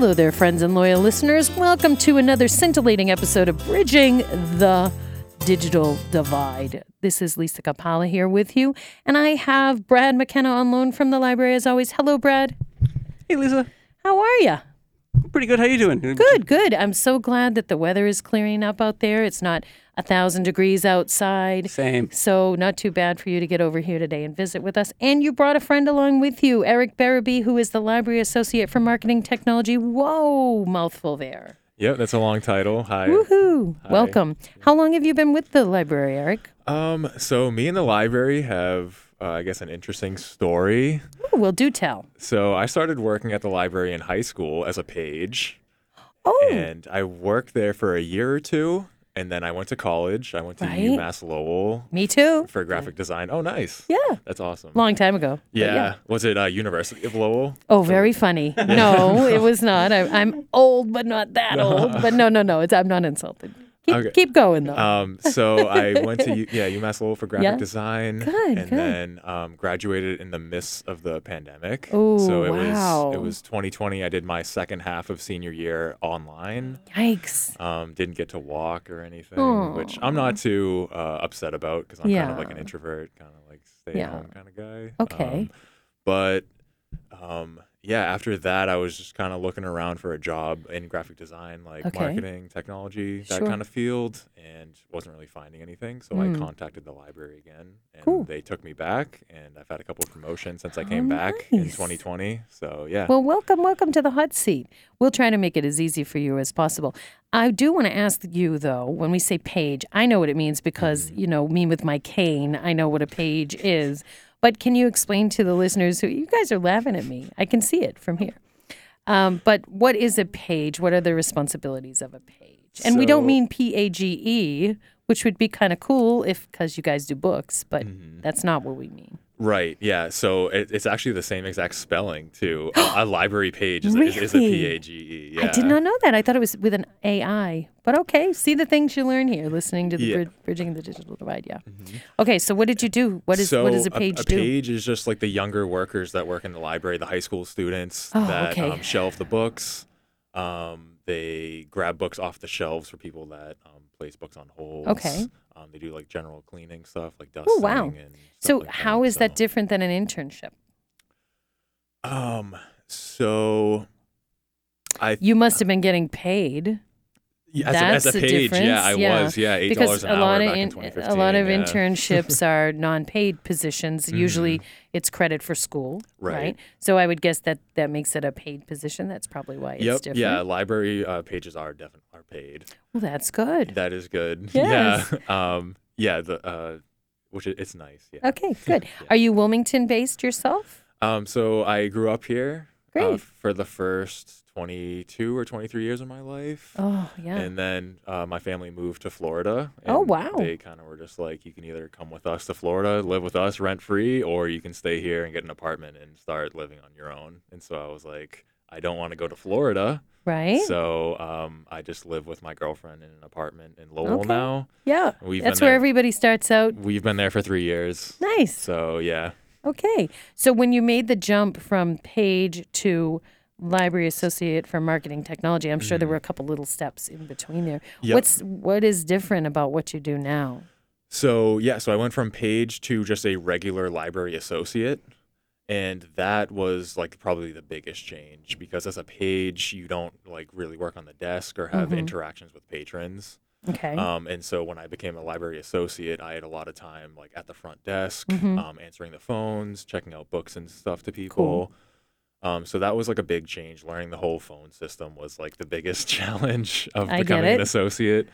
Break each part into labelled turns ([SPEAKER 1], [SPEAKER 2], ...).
[SPEAKER 1] Hello there, friends and loyal listeners. Welcome to another scintillating episode of Bridging the Digital Divide. This is Lisa Kapala here with you, and I have Brad McKenna on loan from the library as always. Hello, Brad.
[SPEAKER 2] Hey, Lisa.
[SPEAKER 1] How are you?
[SPEAKER 2] Pretty good. How you doing?
[SPEAKER 1] Good, good. I'm so glad that the weather is clearing up out there. It's not a thousand degrees outside.
[SPEAKER 2] Same.
[SPEAKER 1] So, not too bad for you to get over here today and visit with us. And you brought a friend along with you, Eric Barabee, who is the Library Associate for Marketing Technology. Whoa, mouthful there.
[SPEAKER 3] Yep, that's a long title. Hi.
[SPEAKER 1] Woohoo. Welcome. How long have you been with the library, Eric?
[SPEAKER 3] Um, so me and the library have, uh, I guess, an interesting story.
[SPEAKER 1] Ooh, well, do tell.
[SPEAKER 3] So I started working at the library in high school as a page,
[SPEAKER 1] Oh,
[SPEAKER 3] and I worked there for a year or two, and then I went to college. I went to
[SPEAKER 1] Right.
[SPEAKER 3] UMass Lowell
[SPEAKER 1] me too.
[SPEAKER 3] for graphic design. Oh, nice.
[SPEAKER 1] Yeah.
[SPEAKER 3] That's awesome.
[SPEAKER 1] Long time ago. But
[SPEAKER 3] yeah. Was it uh, University of Lowell?
[SPEAKER 1] Oh, very funny. No, it was not. I, I'm old, but not that old. But no, no, no. It's I'm not insulted. Keep,
[SPEAKER 3] Okay.
[SPEAKER 1] keep going though.
[SPEAKER 3] Um, so I went to yeah UMass Lowell for graphic
[SPEAKER 1] Yeah.
[SPEAKER 3] design,
[SPEAKER 1] Good,
[SPEAKER 3] and
[SPEAKER 1] good.
[SPEAKER 3] then um, graduated in the midst of the pandemic.
[SPEAKER 1] Ooh,
[SPEAKER 3] so it
[SPEAKER 1] wow.
[SPEAKER 3] was it was 2020. I did my second half of senior year online.
[SPEAKER 1] Yikes.
[SPEAKER 3] Um, didn't get to walk or anything, which I'm not too uh, upset about because I'm kind of like an introvert, kind of like stay
[SPEAKER 1] Yeah.
[SPEAKER 3] at home kind of guy.
[SPEAKER 1] Okay.
[SPEAKER 3] Um, but um, yeah, after that, I was just kind of looking around for a job in graphic design, like
[SPEAKER 1] Okay.
[SPEAKER 3] marketing, technology, that
[SPEAKER 1] Sure.
[SPEAKER 3] kind of field, and wasn't really finding anything. So
[SPEAKER 1] Mm.
[SPEAKER 3] I contacted the library again, and
[SPEAKER 1] Cool.
[SPEAKER 3] they took me back, and I've had a couple of promotions since I
[SPEAKER 1] Oh,
[SPEAKER 3] came back in
[SPEAKER 1] nice.
[SPEAKER 3] 2020. So yeah.
[SPEAKER 1] Well, welcome, welcome to the hot seat. We'll try to make it as easy for you as possible. I do want to ask you though, when we say page, I know what it means because, you know, me with my cane, I know what a page is. But can you explain to the listeners who you guys are laughing at me? I can see it from here. Um, but what is a page? What are the responsibilities of a page? And we don't mean P A G E, which would be kind of cool if because you guys do books, but that's not what we mean.
[SPEAKER 3] Right. Yeah. So it, it's actually the same exact spelling too. A, a library page is, is, is a
[SPEAKER 1] Really?
[SPEAKER 3] P A G E. Yeah.
[SPEAKER 1] I did not know that. I thought it was with an AI. But okay, see the things you learn here listening to the
[SPEAKER 3] Yeah.
[SPEAKER 1] Brid- Bridging the Digital Divide. Yeah. Okay, so what did you do? What is
[SPEAKER 3] so
[SPEAKER 1] what does a page
[SPEAKER 3] a,
[SPEAKER 1] do?
[SPEAKER 3] page is just like the younger workers that work in the library, the high school students
[SPEAKER 1] Oh,
[SPEAKER 3] that
[SPEAKER 1] okay.
[SPEAKER 3] um, shelve the books. Um, they grab books off the shelves for people that um, place books on hold.
[SPEAKER 1] Okay.
[SPEAKER 3] Um, they do like general cleaning stuff, like dusting.
[SPEAKER 1] Oh wow.
[SPEAKER 3] And
[SPEAKER 1] So
[SPEAKER 3] like
[SPEAKER 1] how is that
[SPEAKER 3] So,
[SPEAKER 1] different than an internship?
[SPEAKER 3] Um. So. I
[SPEAKER 1] You must have been getting paid
[SPEAKER 3] yeah, as,
[SPEAKER 1] that's
[SPEAKER 3] a, as a page,
[SPEAKER 1] difference,
[SPEAKER 3] yeah, I
[SPEAKER 1] yeah.
[SPEAKER 3] was, yeah, eight
[SPEAKER 1] because
[SPEAKER 3] dollars an
[SPEAKER 1] a
[SPEAKER 3] hour
[SPEAKER 1] lot of
[SPEAKER 3] in
[SPEAKER 1] in,
[SPEAKER 3] 2015.
[SPEAKER 1] a lot of
[SPEAKER 3] yeah.
[SPEAKER 1] internships are non-paid positions. Usually, it's credit for school, right.
[SPEAKER 3] Mm-hmm. Right.
[SPEAKER 1] So I would guess that that makes it a paid position. That's probably why it's
[SPEAKER 3] Yep.
[SPEAKER 1] different.
[SPEAKER 3] Yeah. Library uh, pages are definitely are paid.
[SPEAKER 1] Well, that's good.
[SPEAKER 3] That is good.
[SPEAKER 1] Yes.
[SPEAKER 3] Yeah. Um. Yeah. The uh, which it's nice. Yeah.
[SPEAKER 1] Okay, good.
[SPEAKER 3] Yeah.
[SPEAKER 1] Are you Wilmington based yourself?
[SPEAKER 3] Um. So I grew up here. Uh,
[SPEAKER 1] Great.
[SPEAKER 3] for the first 22 or 23 years of my life.
[SPEAKER 1] Oh, yeah.
[SPEAKER 3] And then uh, my family moved to Florida.
[SPEAKER 1] Oh, wow.
[SPEAKER 3] They kind of were just like, you can either come with us to Florida, live with us rent free, or you can stay here and get an apartment and start living on your own. And so I was like, I don't want to go to Florida.
[SPEAKER 1] right?
[SPEAKER 3] So um, I just live with my girlfriend in an apartment in Lowell
[SPEAKER 1] Okay.
[SPEAKER 3] now.
[SPEAKER 1] yeah.
[SPEAKER 3] We've
[SPEAKER 1] That's where everybody starts out.
[SPEAKER 3] We've been there for three years.
[SPEAKER 1] Nice.
[SPEAKER 3] So yeah.
[SPEAKER 1] Okay. So when you made the jump from page to library associate for marketing technology, I'm sure there were a couple little steps in between there.
[SPEAKER 3] Mm-hmm. Yep.
[SPEAKER 1] What's what is different about what you do now?
[SPEAKER 3] So yeah, so I went from page to just a regular library associate. And that was like probably the biggest change because as a page, you don't like really work on the desk or have
[SPEAKER 1] Mhm.
[SPEAKER 3] interactions with patrons.
[SPEAKER 1] Okay.
[SPEAKER 3] Um, and so when I became a library associate, I had a lot of time like at the front desk,
[SPEAKER 1] Mhm.
[SPEAKER 3] um, answering the phones, checking out books and stuff to people. cool. Um, so that was like a big change. Learning the whole phone system was like the biggest challenge of
[SPEAKER 1] I
[SPEAKER 3] becoming an associate.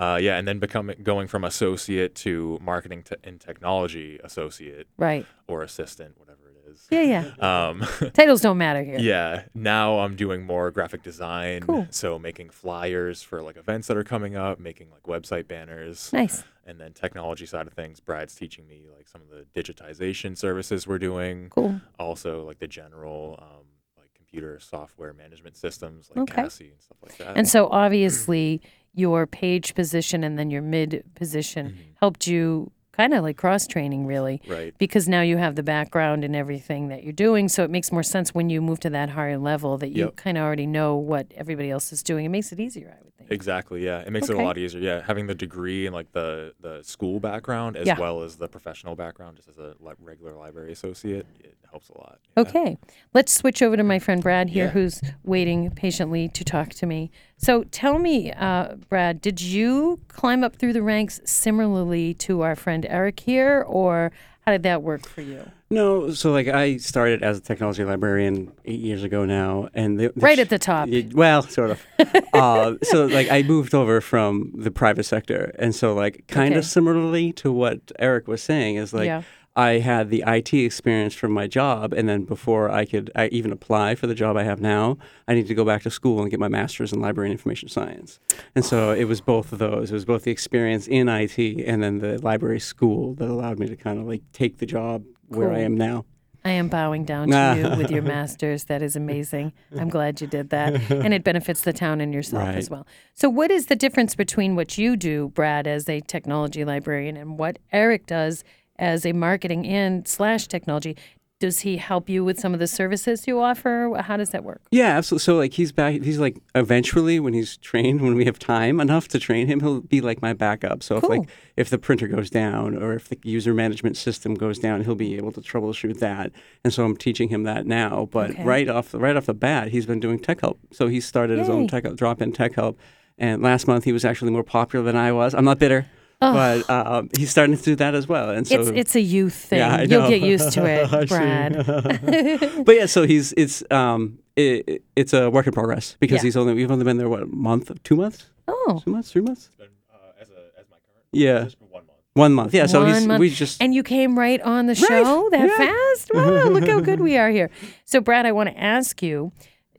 [SPEAKER 3] Uh, yeah, and then becoming going from associate to marketing to, and technology associate
[SPEAKER 1] right.
[SPEAKER 3] or assistant, whatever is.
[SPEAKER 1] Yeah, yeah.
[SPEAKER 3] Um,
[SPEAKER 1] Titles don't matter here.
[SPEAKER 3] yeah. Now I'm doing more graphic design.
[SPEAKER 1] Cool.
[SPEAKER 3] So making flyers for like events that are coming up, making like website banners,
[SPEAKER 1] Nice.
[SPEAKER 3] and then technology side of things. Brad's teaching me like some of the digitization services we're doing.
[SPEAKER 1] Cool.
[SPEAKER 3] Also like the general um, like computer software management systems like
[SPEAKER 1] Okay.
[SPEAKER 3] Cassie and stuff like that.
[SPEAKER 1] And so obviously your page position and then your mid position
[SPEAKER 3] Mhm.
[SPEAKER 1] helped you kind of like cross training, really,
[SPEAKER 3] Right.
[SPEAKER 1] because now you have the background and everything that you're doing. So it makes more sense when you move to that higher level that you
[SPEAKER 3] Yep.
[SPEAKER 1] kind of already know what everybody else is doing. It makes it easier, I would think.
[SPEAKER 3] Exactly. Yeah, it makes it a lot easier. Yeah, having the degree and like the the school background as
[SPEAKER 1] Yeah.
[SPEAKER 3] well as the professional background, just as a regular library associate, it helps a lot. Yeah.
[SPEAKER 1] Okay, let's switch over to my friend Brad here,
[SPEAKER 3] Yeah.
[SPEAKER 1] who's waiting patiently to talk to me. So tell me, uh, Brad, did you climb up through the ranks similarly to our friend Eric here, or how did that work for you?
[SPEAKER 2] No, so like I started as a technology librarian eight years ago now, and the, the
[SPEAKER 1] Right at the top.
[SPEAKER 2] Yeah, well, sort of. uh, so like I moved over from the private sector, and so like kind
[SPEAKER 1] Okay.
[SPEAKER 2] of similarly to what Eric was saying is like
[SPEAKER 1] Yeah.
[SPEAKER 2] I had the IT experience from my job, and then before I could I even apply for the job I have now, I need to go back to school and get my master's in library and information science. And so it was both of those. It was both the experience in IT and then the library school that allowed me to kind of like take the job where I am now.
[SPEAKER 1] I am bowing down to you with your masters. That is amazing. I'm glad you did that. And it benefits the town and yourself as well. So, what is the difference between what you do, Brad, as a technology librarian, and what Eric does as a marketing and slash technology? Does he help you with some of the services you offer? How does that work?
[SPEAKER 2] Yeah, absolutely. So like he's back. He's like eventually when he's trained, when we have time enough to train him, he'll be like my backup. So if like if the printer goes down or if the user management system goes down, he'll be able to troubleshoot that. And so I'm teaching him that now. But
[SPEAKER 1] Okay.
[SPEAKER 2] right off right off the bat, he's been doing tech help. So he started his own tech help, drop in tech help. And last month he was actually more popular than I was. I'm not bitter, but um, he's starting to do that as well. And so
[SPEAKER 1] it's it's a youth thing.
[SPEAKER 2] Yeah, I
[SPEAKER 1] You'll
[SPEAKER 2] know.
[SPEAKER 1] get used to it. Brad.
[SPEAKER 2] but yeah, so he's it's um it, it's a work in progress because
[SPEAKER 1] Yeah.
[SPEAKER 2] he's only we've only been there what a month, two months,
[SPEAKER 1] oh,
[SPEAKER 2] two months, three months,
[SPEAKER 3] Been, uh, as, a, as my current
[SPEAKER 2] yeah,
[SPEAKER 3] just for one month.
[SPEAKER 2] one month. Yeah, so
[SPEAKER 1] One
[SPEAKER 2] he's
[SPEAKER 1] month.
[SPEAKER 2] we just
[SPEAKER 1] And you came right on the show that
[SPEAKER 2] yeah.
[SPEAKER 1] fast? Wow, look how good we are here. So, Brad, I want to ask you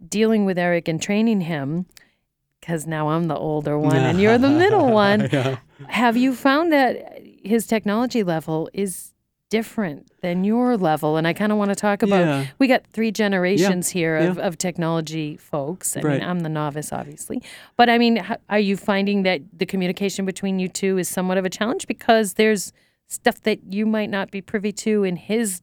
[SPEAKER 1] dealing with Eric and training him, because now I'm the older one and you're the middle one. Have you found that his technology level is different than your level? And I kind of want to talk about
[SPEAKER 2] Yeah.
[SPEAKER 1] we got three generations here of,
[SPEAKER 2] yeah.
[SPEAKER 1] of technology folks. I
[SPEAKER 2] Right.
[SPEAKER 1] mean, I'm the novice, obviously. But I mean, are you finding that the communication between you two is somewhat of a challenge because there's stuff that you might not be privy to in his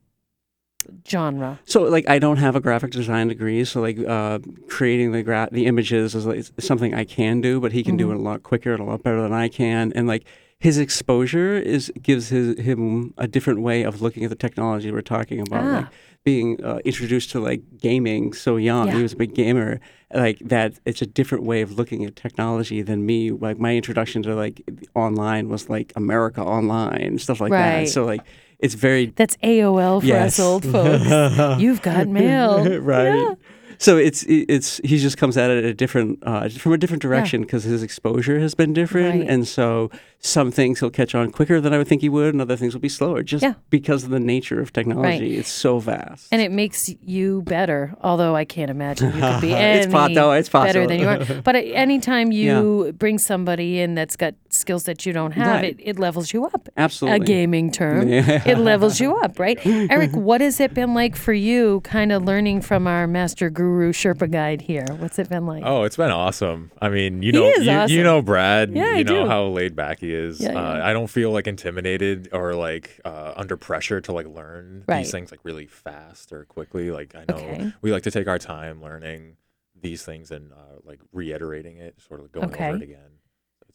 [SPEAKER 1] genre?
[SPEAKER 2] So like I don't have a graphic design degree, so like uh, creating the gra- the images is like something I can do, but he can
[SPEAKER 1] Mm-hmm.
[SPEAKER 2] do it a lot quicker and a lot better than I can. And like his exposure is gives his him a different way of looking at the technology we're talking about. Like
[SPEAKER 1] Ah.
[SPEAKER 2] being uh, introduced to like gaming so young,
[SPEAKER 1] Yeah.
[SPEAKER 2] he was a big gamer. Like that, it's a different way of looking at technology than me. Like my introduction to like online was like America Online stuff like
[SPEAKER 1] Right.
[SPEAKER 2] that. So like it's very
[SPEAKER 1] That's AOL for
[SPEAKER 2] Yes.
[SPEAKER 1] us old folks. You've got mail.
[SPEAKER 2] right.
[SPEAKER 1] Yeah.
[SPEAKER 2] So it's it's he just comes at it a different uh, from a different direction because his exposure has been different,
[SPEAKER 1] Right.
[SPEAKER 2] and so some things he'll catch on quicker than I would think he would, and other things will be slower, just
[SPEAKER 1] Yeah.
[SPEAKER 2] because of the nature of technology. It's so vast.
[SPEAKER 1] And it makes you better, although I can't imagine you could be any
[SPEAKER 2] It's po- no, it's
[SPEAKER 1] better than you are. But anytime you bring somebody in that's got skills that you don't have,
[SPEAKER 2] Right.
[SPEAKER 1] it, it levels you up.
[SPEAKER 2] Absolutely.
[SPEAKER 1] A gaming term.
[SPEAKER 2] Yeah.
[SPEAKER 1] It levels you up, right? Eric, what has it been like for you kind of learning from our master guru Sherpa guide here? What's it been like?
[SPEAKER 3] Oh, it's been awesome. I mean, you know, you,
[SPEAKER 1] awesome.
[SPEAKER 3] you know Brad.
[SPEAKER 1] Yeah, I
[SPEAKER 3] you know
[SPEAKER 1] do.
[SPEAKER 3] how laid back he is.
[SPEAKER 1] Yeah,
[SPEAKER 3] uh,
[SPEAKER 1] yeah.
[SPEAKER 3] I don't feel like intimidated or like uh, under pressure to like learn
[SPEAKER 1] Right.
[SPEAKER 3] these things like really fast or quickly. Like I know
[SPEAKER 1] Okay.
[SPEAKER 3] we like to take our time learning these things and uh, like reiterating it, sort of going
[SPEAKER 1] Okay.
[SPEAKER 3] over it again.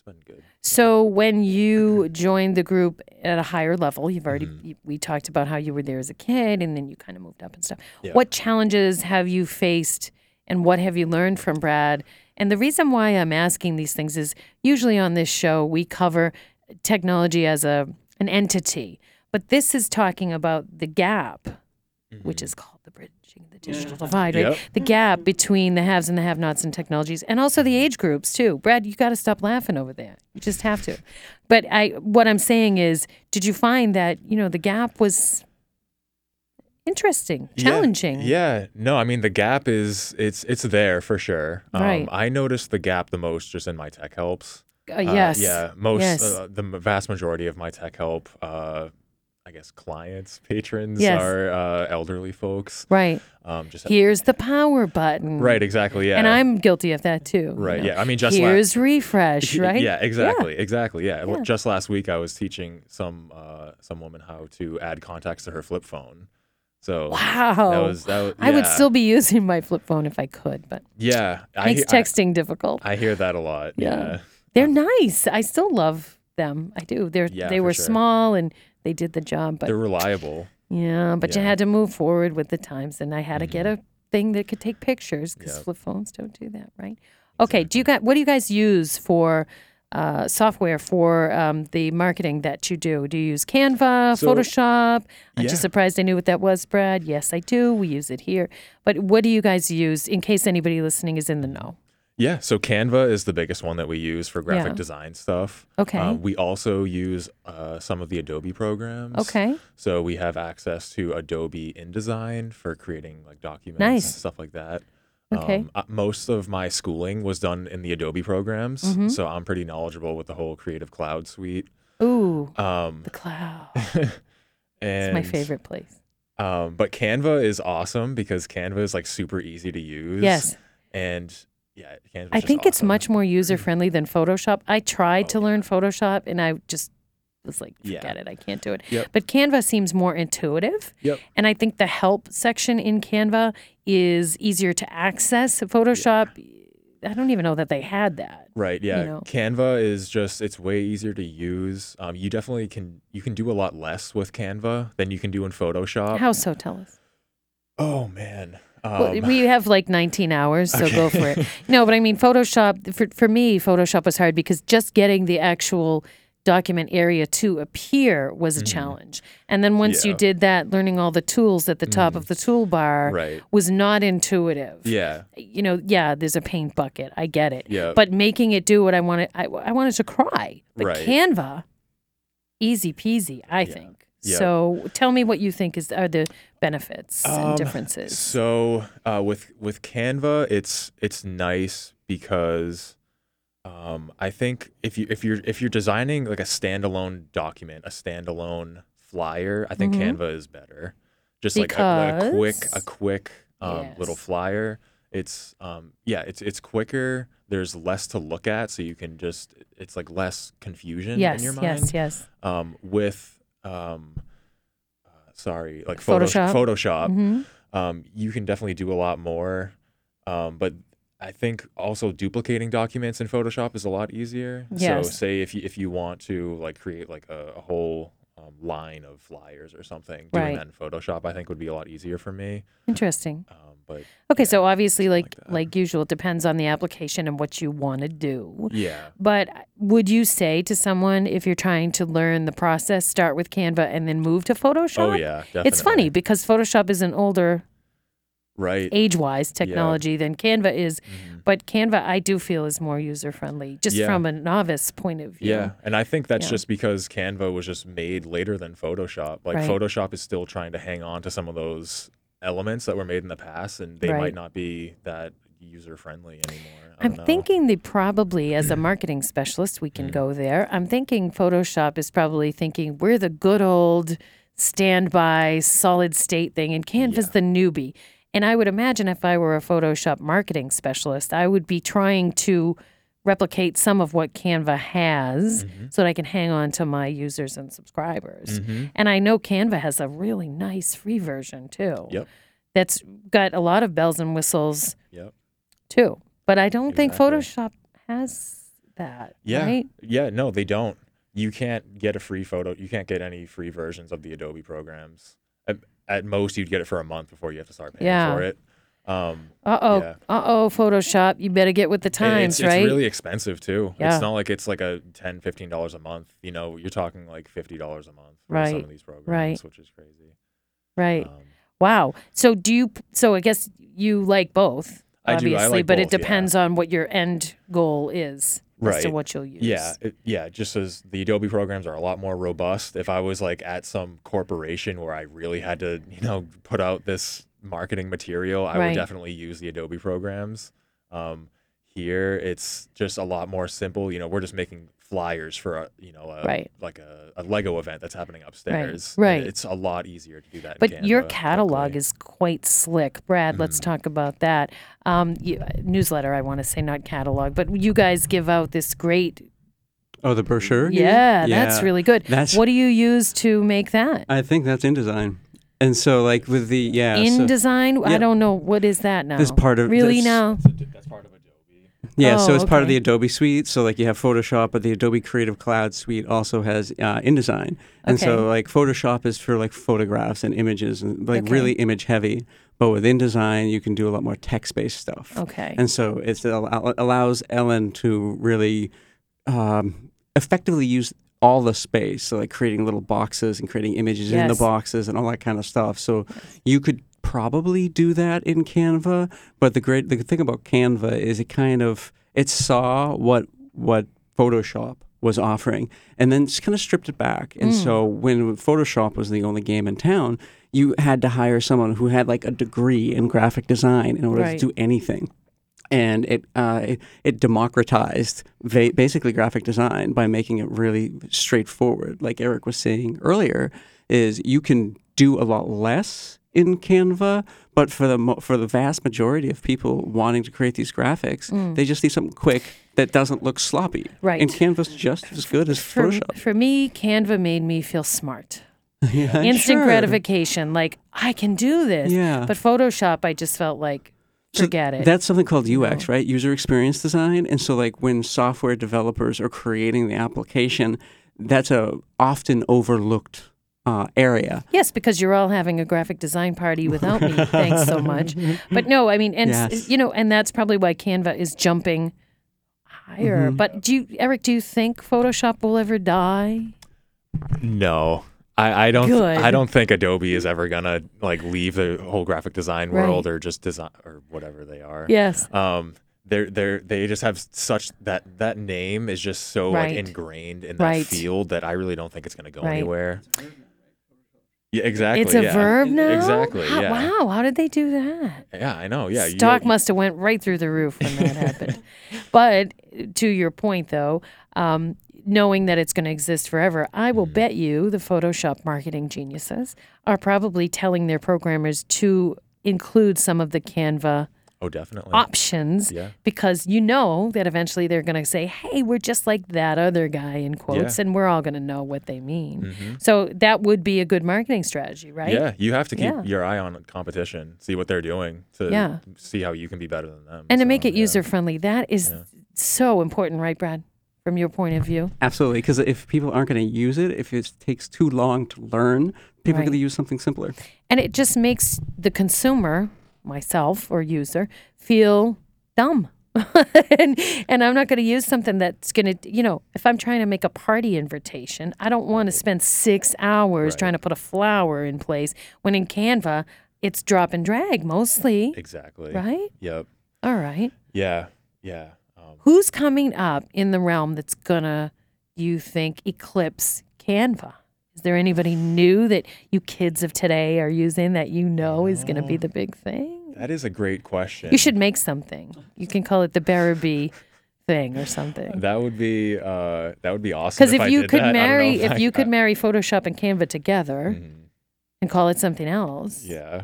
[SPEAKER 3] So been good.
[SPEAKER 1] So when you joined the group at a higher level, you've already
[SPEAKER 3] Mm-hmm.
[SPEAKER 1] you- we talked about how you were there as a kid and then you kind of moved up and stuff.
[SPEAKER 3] Yeah.
[SPEAKER 1] What challenges have you faced and what have you learned from Brad? And the reason why I'm asking these things is usually on this show we cover technology as a an entity, but this is talking about the gap, which is called the bridging the digital divide, right?
[SPEAKER 3] Yep.
[SPEAKER 1] The gap between the haves and the have-nots in technologies, and also the age groups too. Brad, you got to stop laughing over there. You just have to. But I, what I'm saying is, did you find that you know the gap was interesting, challenging?
[SPEAKER 3] Yeah, yeah. no, I mean the gap is it's it's there for sure. Um,
[SPEAKER 1] Right.
[SPEAKER 3] I noticed the gap the most just in my tech helps.
[SPEAKER 1] Uh,
[SPEAKER 3] Uh,
[SPEAKER 1] yes.
[SPEAKER 3] yeah, most
[SPEAKER 1] Yes.
[SPEAKER 3] uh, the vast majority of my tech help uh, I guess clients, patrons
[SPEAKER 1] Yes.
[SPEAKER 3] are uh, elderly folks.
[SPEAKER 1] Right.
[SPEAKER 3] Um, just
[SPEAKER 1] Here's the power button.
[SPEAKER 3] right, exactly, yeah.
[SPEAKER 1] And I'm guilty of that too. you
[SPEAKER 3] right,
[SPEAKER 1] know.
[SPEAKER 3] yeah. I mean, just la-
[SPEAKER 1] Here's refresh, right?
[SPEAKER 3] Yeah, exactly, exactly. Yeah.
[SPEAKER 1] Yeah.
[SPEAKER 3] Just last week, I was teaching some uh, some woman how to add contacts to her flip phone. So
[SPEAKER 1] Wow.
[SPEAKER 3] that was that. Was,
[SPEAKER 1] I would still be using my flip phone if I could, but
[SPEAKER 3] yeah. I,
[SPEAKER 1] makes
[SPEAKER 3] he- I-
[SPEAKER 1] texting difficult.
[SPEAKER 3] I, hear that a lot.
[SPEAKER 1] Yeah.
[SPEAKER 3] Yeah.
[SPEAKER 1] They're nice. I still love them. I do. They're
[SPEAKER 3] Yeah,
[SPEAKER 1] they were
[SPEAKER 3] sure.
[SPEAKER 1] small and they did the job, but
[SPEAKER 3] They're reliable.
[SPEAKER 1] yeah, but you
[SPEAKER 3] Yeah. Mm-hmm.
[SPEAKER 1] had to move forward with the times, and I had to get a thing that could take pictures because flip phones don't do that, right? Okay. Do you got what do you guys use for? Uh, software for um, the marketing that you do. Do you use Canva,
[SPEAKER 3] So-
[SPEAKER 1] Photoshop? I'm
[SPEAKER 3] Yeah.
[SPEAKER 1] just surprised I knew what that was, Brad. Yes, I do. We use it here. But what do you guys use in case anybody listening is in the know?
[SPEAKER 3] Yeah, so Canva is the biggest one that we use for graphic
[SPEAKER 1] Yeah.
[SPEAKER 3] design stuff.
[SPEAKER 1] Okay.
[SPEAKER 3] Um, we also use uh, some of the Adobe programs.
[SPEAKER 1] Okay.
[SPEAKER 3] So we have access to Adobe InDesign for creating like documents
[SPEAKER 1] Nice.
[SPEAKER 3] and stuff like that.
[SPEAKER 1] Okay.
[SPEAKER 3] Um, uh, most of my schooling was done in the Adobe programs,
[SPEAKER 1] Mm-hmm.
[SPEAKER 3] so I'm pretty knowledgeable with the whole Creative Cloud suite.
[SPEAKER 1] Ooh,
[SPEAKER 3] Um,
[SPEAKER 1] the cloud.
[SPEAKER 3] and
[SPEAKER 1] It's my favorite place.
[SPEAKER 3] Um, but Canva is awesome because Canva is like super easy to use.
[SPEAKER 1] Yes.
[SPEAKER 3] And yeah, Canva.
[SPEAKER 1] I think it's much more user friendly than Photoshop. I tried to
[SPEAKER 3] Oh,
[SPEAKER 1] learn Photoshop and I just was like,
[SPEAKER 3] Yeah.
[SPEAKER 1] forget it. I can't do it.
[SPEAKER 3] Yep.
[SPEAKER 1] But Canva seems more intuitive.
[SPEAKER 3] Yep.
[SPEAKER 1] And I think the help section in Canva is easier to access. Photoshop, I don't even know that they had that.
[SPEAKER 3] Right. Yeah.
[SPEAKER 1] know?
[SPEAKER 3] Canva is just it's way easier to use. Um, you definitely can you can do a lot less with Canva than you can do in Photoshop.
[SPEAKER 1] How so? Tell us.
[SPEAKER 3] Oh man.
[SPEAKER 1] Well,
[SPEAKER 3] Um,
[SPEAKER 1] we have like 19 hours, so go for it. No, but I mean, Photoshop, for, for me, Photoshop was hard because just getting the actual document area to appear was a challenge. And then once you
[SPEAKER 3] Mm-hmm.
[SPEAKER 1] Did that, learning all the tools at the top of the toolbar
[SPEAKER 3] Right.
[SPEAKER 1] was not intuitive.
[SPEAKER 3] yeah.
[SPEAKER 1] You know, yeah, there's a paint bucket. I get it.
[SPEAKER 3] Yeah.
[SPEAKER 1] But making it do what I wanted, I, I wanted to cry. But
[SPEAKER 3] Right.
[SPEAKER 1] Canva, easy peasy, I think.
[SPEAKER 3] Yeah.
[SPEAKER 1] So tell me what you think is are the benefits and
[SPEAKER 3] Um,
[SPEAKER 1] differences.
[SPEAKER 3] So uh, with with Canva, it's it's nice because um, I think if you if you're if you're designing like a standalone document, a standalone flyer, I think
[SPEAKER 1] Mhm.
[SPEAKER 3] Canva is better. Just like a, a quick a quick um, little flyer. It's um, yeah, it's it's quicker. There's less to look at, so you can just it's like less confusion
[SPEAKER 1] yes,
[SPEAKER 3] in your mind
[SPEAKER 1] yes, yes.
[SPEAKER 3] um, with um, uh, sorry, like
[SPEAKER 1] Photoshop?
[SPEAKER 3] Photoshop, Photoshop
[SPEAKER 1] hmm
[SPEAKER 3] um, you can definitely do a lot more. Um, but I think also duplicating documents in Photoshop is a lot easier.
[SPEAKER 1] Yes.
[SPEAKER 3] So say if you if you want to like create like a, a whole um, line of flyers or something, doing
[SPEAKER 1] Right.
[SPEAKER 3] that in Photoshop I think would be a lot easier for me.
[SPEAKER 1] Interesting.
[SPEAKER 3] Um, but
[SPEAKER 1] Okay,
[SPEAKER 3] yeah,
[SPEAKER 1] so obviously, like
[SPEAKER 3] like
[SPEAKER 1] like usual, it depends on the application and what you want to do.
[SPEAKER 3] yeah,
[SPEAKER 1] But would you say to someone if you're trying to learn the process, start with Canva and then move to Photoshop?
[SPEAKER 3] oh yeah, definitely.
[SPEAKER 1] It's funny because Photoshop is an older
[SPEAKER 3] right?
[SPEAKER 1] age-wise technology than Canva is,
[SPEAKER 3] Mhm.
[SPEAKER 1] but Canva I do feel is more user-friendly, just
[SPEAKER 3] Yeah.
[SPEAKER 1] from a novice point of view.
[SPEAKER 3] Yeah, and I think that's
[SPEAKER 1] Yeah.
[SPEAKER 3] just because Canva was just made later than Photoshop. Like
[SPEAKER 1] Right.
[SPEAKER 3] Photoshop is still trying to hang on to some of those elements that were made in the past, and they
[SPEAKER 1] Right.
[SPEAKER 3] might not be that user friendly anymore.
[SPEAKER 1] I'm
[SPEAKER 3] know.
[SPEAKER 1] thinking they probably, as a marketing specialist, we
[SPEAKER 3] Mm.
[SPEAKER 1] can go there. I'm thinking Photoshop is probably thinking we're the good old standby solid state thing, and Canva's
[SPEAKER 3] Yeah.
[SPEAKER 1] the newbie. And I would imagine if I were a Photoshop marketing specialist, I would be trying to replicate some of what Canva has
[SPEAKER 3] Mm-hmm.
[SPEAKER 1] so that I can hang on to my users and subscribers.
[SPEAKER 3] Mhm.
[SPEAKER 1] And I know Canva has a really nice free version too.
[SPEAKER 3] Yep.
[SPEAKER 1] That's got a lot of bells and whistles
[SPEAKER 3] Yep.
[SPEAKER 1] too. But I don't think Photoshop has that.
[SPEAKER 3] Yeah.
[SPEAKER 1] Right?
[SPEAKER 3] Yeah. No, they don't. You can't get a free photo. You can't get any free versions of the Adobe programs. At, at most, you'd get it for a month before you have to start paying
[SPEAKER 1] Yeah.
[SPEAKER 3] for it. Um,
[SPEAKER 1] Uh oh.
[SPEAKER 3] Yeah.
[SPEAKER 1] Uh oh, Photoshop. You better get with the times,
[SPEAKER 3] it's,
[SPEAKER 1] right?
[SPEAKER 3] it's really expensive too.
[SPEAKER 1] Yeah.
[SPEAKER 3] It's not like it's like a 10 dollars $15 a month. You know, you're talking like fifty dollars a month for some
[SPEAKER 1] Right,
[SPEAKER 3] of these programs,
[SPEAKER 1] right.
[SPEAKER 3] which is crazy.
[SPEAKER 1] right.
[SPEAKER 3] Um,
[SPEAKER 1] Wow. So do you so I guess you like both,
[SPEAKER 3] I do, I
[SPEAKER 1] obviously,
[SPEAKER 3] like
[SPEAKER 1] but it
[SPEAKER 3] both, yeah.
[SPEAKER 1] depends on what your end goal is as to
[SPEAKER 3] Right.
[SPEAKER 1] what you'll use.
[SPEAKER 3] Yeah, it, yeah. Just as the Adobe programs are a lot more robust. If I was like at some corporation where I really had to, you know, put out this marketing material, I
[SPEAKER 1] Right.
[SPEAKER 3] would definitely use the Adobe programs. Um, here, it's just a lot more simple. You know, we're just making flyers for a you know a,
[SPEAKER 1] Right.
[SPEAKER 3] like a, a Lego event that's happening upstairs.
[SPEAKER 1] right.
[SPEAKER 3] It's a lot easier to do that. in
[SPEAKER 1] But your
[SPEAKER 3] Canva
[SPEAKER 1] catalog
[SPEAKER 3] quickly.
[SPEAKER 1] is quite slick. Brad, let's
[SPEAKER 3] Mm-hmm.
[SPEAKER 1] talk about that. Um, you, newsletter, I want to say, not catalog, but you guys give out this great.
[SPEAKER 2] Oh, the brochure. you
[SPEAKER 1] Yeah,
[SPEAKER 2] mean?
[SPEAKER 1] that's really good.
[SPEAKER 2] That's-
[SPEAKER 1] what do you use to make that?
[SPEAKER 2] I think that's InDesign. And so, like with the yeah, so-
[SPEAKER 1] InDesign? I don't know. What is that now?
[SPEAKER 2] This part of-
[SPEAKER 1] Really
[SPEAKER 2] that's-
[SPEAKER 1] now?
[SPEAKER 3] that's part of Adobe.
[SPEAKER 2] Yeah, so
[SPEAKER 1] Oh,
[SPEAKER 2] it's part of the Adobe suite. So like you have Photoshop, but the Adobe Creative Cloud suite also has uh, InDesign. And
[SPEAKER 1] Okay.
[SPEAKER 2] so like Photoshop is for like photographs and images and like
[SPEAKER 1] Okay.
[SPEAKER 2] really image heavy. But with InDesign, you can do a lot more text-based stuff.
[SPEAKER 1] Okay.
[SPEAKER 2] And so it al- allows Ellen to really um, effectively use all the space. So like creating little boxes and creating images in the boxes and all that kind of stuff. So you could probably do that in Canva. But the great the thing about Canva is it kind of it saw what what Photoshop was offering and then just kind of stripped it back. And mm. so when Photoshop was the only game in town, you had to hire someone who had like a degree in graphic design in order
[SPEAKER 1] Right.
[SPEAKER 2] to do anything and it uh, it, it democratized va- basically graphic design by making it really straightforward. Like Eric was saying earlier, is you can do a lot less in Canva, but for the mo- for the vast majority of people wanting to create these graphics, they just need something quick that doesn't look sloppy.
[SPEAKER 1] Right.
[SPEAKER 2] And Canva's just as good as
[SPEAKER 1] for,
[SPEAKER 2] Photoshop.
[SPEAKER 1] for me, Canva made me feel smart.
[SPEAKER 2] yeah,
[SPEAKER 1] Instant
[SPEAKER 2] sure.
[SPEAKER 1] gratification. Like, I can do this.
[SPEAKER 2] Yeah.
[SPEAKER 1] But Photoshop, I just felt like,
[SPEAKER 2] So
[SPEAKER 1] forget it.
[SPEAKER 2] That's something called UX, right? User experience design. And so, like when software developers are creating the application, that's a often overlooked uh, area.
[SPEAKER 1] Yes, because you're all having a graphic design party without me. Thanks so much. But no, I mean, and
[SPEAKER 2] Yes.
[SPEAKER 1] you know, and that's probably why Canva is jumping higher.
[SPEAKER 2] Mm-hmm.
[SPEAKER 1] But do you, Eric? Do you think Photoshop will ever die?
[SPEAKER 3] No. I, I don't
[SPEAKER 1] Good.
[SPEAKER 3] I don't think Adobe is ever gonna like leave the whole graphic design
[SPEAKER 1] Right.
[SPEAKER 3] world or just design or whatever they are.
[SPEAKER 1] Yes.
[SPEAKER 3] Um they're they're they just have such that that name is just so
[SPEAKER 1] Right.
[SPEAKER 3] like ingrained in that
[SPEAKER 1] Right.
[SPEAKER 3] field that I really don't think it's gonna go
[SPEAKER 1] Right.
[SPEAKER 3] anywhere. Yeah, exactly.
[SPEAKER 1] it's a
[SPEAKER 3] yeah.
[SPEAKER 1] verb now.
[SPEAKER 3] Exactly.
[SPEAKER 1] How-
[SPEAKER 3] yeah.
[SPEAKER 1] Wow. How did they do that?
[SPEAKER 3] Yeah, I know. Yeah. you-
[SPEAKER 1] Stock must have went right through the roof when that happened. But to your point, though, um, knowing that it's going to exist forever, I
[SPEAKER 3] Mm-hmm.
[SPEAKER 1] will bet you the Photoshop marketing geniuses are probably telling their programmers to include some of the Canva
[SPEAKER 3] Oh, definitely.
[SPEAKER 1] options
[SPEAKER 3] Yeah.
[SPEAKER 1] because you know that eventually they're going to say, "Hey, we're just like that other guy" in quotes, and we're all going to know what they mean. So that would be a good marketing strategy, right?
[SPEAKER 3] Mm-hmm. Yeah, you have to keep
[SPEAKER 1] Yeah.
[SPEAKER 3] your eye on competition, see what they're doing to
[SPEAKER 1] Yeah.
[SPEAKER 3] see how you can be better than them.
[SPEAKER 1] And to make it
[SPEAKER 3] yeah.
[SPEAKER 1] user friendly, that is so important, right, Brad? From your point of view.
[SPEAKER 2] Absolutely, because if people aren't going to use it, if it takes too long to learn, people
[SPEAKER 1] Right.
[SPEAKER 2] are going to use something simpler.
[SPEAKER 1] And it just makes the consumer, myself or user, feel dumb. and, and I'm not going to use something that's going to, you know, if I'm trying to make a party invitation, I don't want to spend six hours
[SPEAKER 3] Right.
[SPEAKER 1] trying to put a flower in place when in Canva, it's drop and drag mostly,
[SPEAKER 3] Exactly.
[SPEAKER 1] right?
[SPEAKER 3] Yep.
[SPEAKER 1] All right.
[SPEAKER 3] Yeah. Yeah.
[SPEAKER 1] Who's coming up in the realm that's to, you think, eclipse Canva? Is there anybody new that you kids of today are using that you know is to be the big thing?
[SPEAKER 3] that is a great question.
[SPEAKER 1] You should make something. You can call it the Barabee thing or something.
[SPEAKER 3] That would be uh, that would be awesome.
[SPEAKER 1] Because if,
[SPEAKER 3] I
[SPEAKER 1] you
[SPEAKER 3] did
[SPEAKER 1] could
[SPEAKER 3] that. I don't know
[SPEAKER 1] marry, if
[SPEAKER 3] I-
[SPEAKER 1] you could marry Photoshop and Canva together
[SPEAKER 3] Mhm.
[SPEAKER 1] and call it something else.
[SPEAKER 3] Yeah.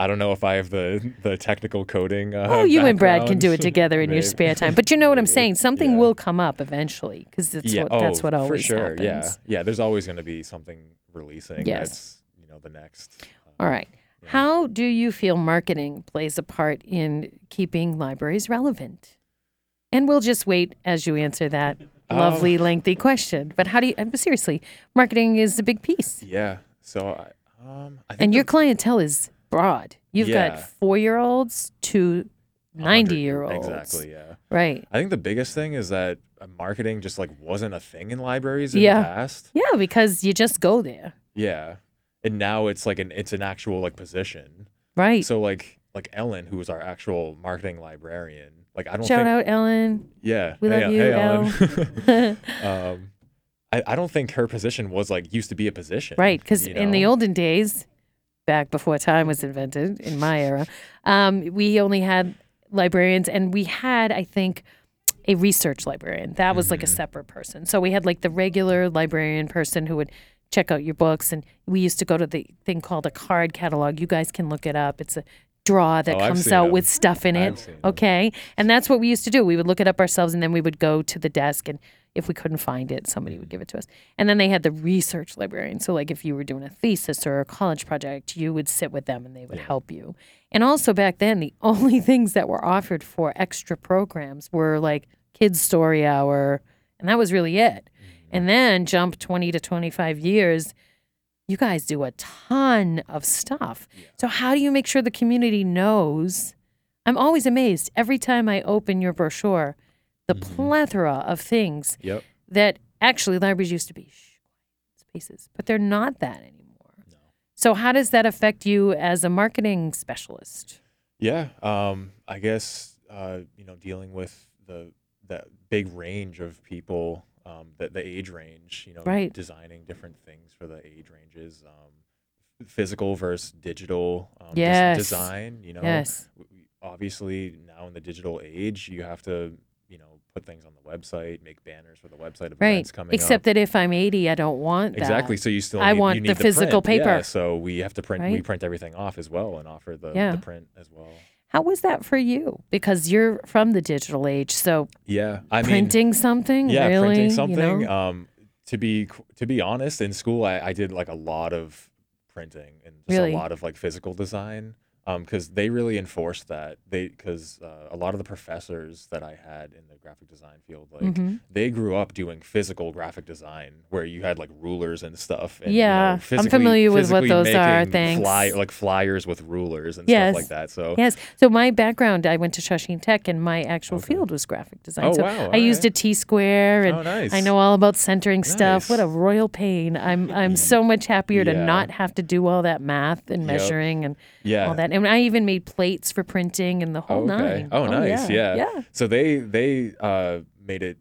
[SPEAKER 3] I don't know if I have the the technical coding. Uh,
[SPEAKER 1] Oh, you and Brad can do it together in your spare time. But you know what I'm saying? Something
[SPEAKER 3] Yeah.
[SPEAKER 1] will come up eventually because that's
[SPEAKER 3] yeah.
[SPEAKER 1] what
[SPEAKER 3] oh,
[SPEAKER 1] that's what always
[SPEAKER 3] for sure.
[SPEAKER 1] happens.
[SPEAKER 3] Yeah. Yeah. There's always going to be something releasing.
[SPEAKER 1] Yes.
[SPEAKER 3] That's you know the next.
[SPEAKER 1] All right. How do you feel marketing plays a part in keeping libraries relevant? And we'll just wait as you answer that
[SPEAKER 3] Um,
[SPEAKER 1] lovely, lengthy question. But how do you, uh, seriously, marketing is a big piece.
[SPEAKER 3] Yeah. So I um I think
[SPEAKER 1] And your clientele is broad. You've got four year olds to 90 year olds.
[SPEAKER 3] Exactly. Yeah.
[SPEAKER 1] Right.
[SPEAKER 3] I think the biggest thing is that uh, marketing just like wasn't a thing in libraries in
[SPEAKER 1] Yeah.
[SPEAKER 3] the past.
[SPEAKER 1] Yeah, because you just go there.
[SPEAKER 3] Yeah. And now it's like an it's an actual like position.
[SPEAKER 1] Right.
[SPEAKER 3] So like like Ellen, who was our actual marketing librarian, like I don't
[SPEAKER 1] Shout
[SPEAKER 3] think
[SPEAKER 1] out, Ellen.
[SPEAKER 3] yeah,
[SPEAKER 1] We
[SPEAKER 3] hey,
[SPEAKER 1] love you,
[SPEAKER 3] hey, Ellen. um, I, I don't think her position was like used to be a position.
[SPEAKER 1] Right, because in the olden days, back before time was invented, in my era, um, we only had librarians, and we had, I think, a research librarian. That was like a separate person. So we had like the regular librarian person who would check out your books, and we used to go to the thing called a card catalog. You guys can look it up. It's a draw that
[SPEAKER 3] Oh, I've
[SPEAKER 1] comes
[SPEAKER 3] seen
[SPEAKER 1] out
[SPEAKER 3] them.
[SPEAKER 1] with stuff in
[SPEAKER 3] I've
[SPEAKER 1] it.
[SPEAKER 3] seen them.
[SPEAKER 1] Okay, and that's what we used to do. We would look it up ourselves, and then we would go to the desk and. If we couldn't find it, somebody would give it to us. And then they had the research librarian. So, like, if you were doing a thesis or a college project, you would sit with them and they would help you. And also back then, the only things that were offered for extra programs were like kids' story hour, and that was really it. Mm-hmm. And then jump 20 to 25 years, you guys do a ton of stuff. So, how do you make sure the community knows? I'm always amazed every time I open your brochure, the plethora of things
[SPEAKER 3] Yep.
[SPEAKER 1] that actually libraries used to be spaces, but they're not that anymore. So, how does that affect you as a marketing specialist?
[SPEAKER 3] Yeah. Um, I guess uh, you know dealing with the that big range of people, um, that the age range. You know,
[SPEAKER 1] Right.
[SPEAKER 3] designing different things for the age ranges. Um, physical versus digital um,
[SPEAKER 1] Yes.
[SPEAKER 3] design. You know,
[SPEAKER 1] Yes.
[SPEAKER 3] obviously now in the digital age, you have to put things on the website, make banners for the website of
[SPEAKER 1] Right.
[SPEAKER 3] events coming
[SPEAKER 1] Except
[SPEAKER 3] up.
[SPEAKER 1] that if I'm 80, I don't want that.
[SPEAKER 3] Exactly. So you still
[SPEAKER 1] I
[SPEAKER 3] need,
[SPEAKER 1] want
[SPEAKER 3] you
[SPEAKER 1] the
[SPEAKER 3] need
[SPEAKER 1] physical
[SPEAKER 3] print.
[SPEAKER 1] paper.
[SPEAKER 3] Yeah, so we have to print. We print everything off as well and offer the,
[SPEAKER 1] Yeah.
[SPEAKER 3] the print as well.
[SPEAKER 1] How was that for you? Because you're from the digital age, so
[SPEAKER 3] Yeah, I mean,
[SPEAKER 1] printing something,
[SPEAKER 3] yeah,
[SPEAKER 1] really,
[SPEAKER 3] printing
[SPEAKER 1] you
[SPEAKER 3] something.
[SPEAKER 1] know?
[SPEAKER 3] Um, to be to be honest, in school I, I did like a lot of printing and just
[SPEAKER 1] Really?
[SPEAKER 3] a lot of like physical design. Um, because they really enforced that. They because uh, a lot of the professors that I had in the graphic design field, like
[SPEAKER 1] Mhm.
[SPEAKER 3] they grew up doing physical graphic design, where you had like rulers and stuff. And, you
[SPEAKER 1] Yeah,
[SPEAKER 3] know,
[SPEAKER 1] I'm familiar with what those are, thanks.
[SPEAKER 3] Fly, like flyers with rulers and
[SPEAKER 1] Yes.
[SPEAKER 3] stuff like that. So
[SPEAKER 1] Yes. So my background, I went to Shawsheen Tech, and my actual
[SPEAKER 3] Okay.
[SPEAKER 1] field was graphic design.
[SPEAKER 3] Oh,
[SPEAKER 1] so
[SPEAKER 3] wow,
[SPEAKER 1] I used a. T square, and
[SPEAKER 3] Oh, nice.
[SPEAKER 1] I know all about centering stuff. What a royal pain! I'm I'm so much happier to not have to do all that math and
[SPEAKER 3] Yep.
[SPEAKER 1] measuring and
[SPEAKER 3] yeah,
[SPEAKER 1] all that. And I even made plates for printing and the whole
[SPEAKER 3] Oh, okay.
[SPEAKER 1] nine.
[SPEAKER 3] Oh, nice.
[SPEAKER 1] yeah.
[SPEAKER 3] Yeah.
[SPEAKER 1] yeah.
[SPEAKER 3] So they they uh, made it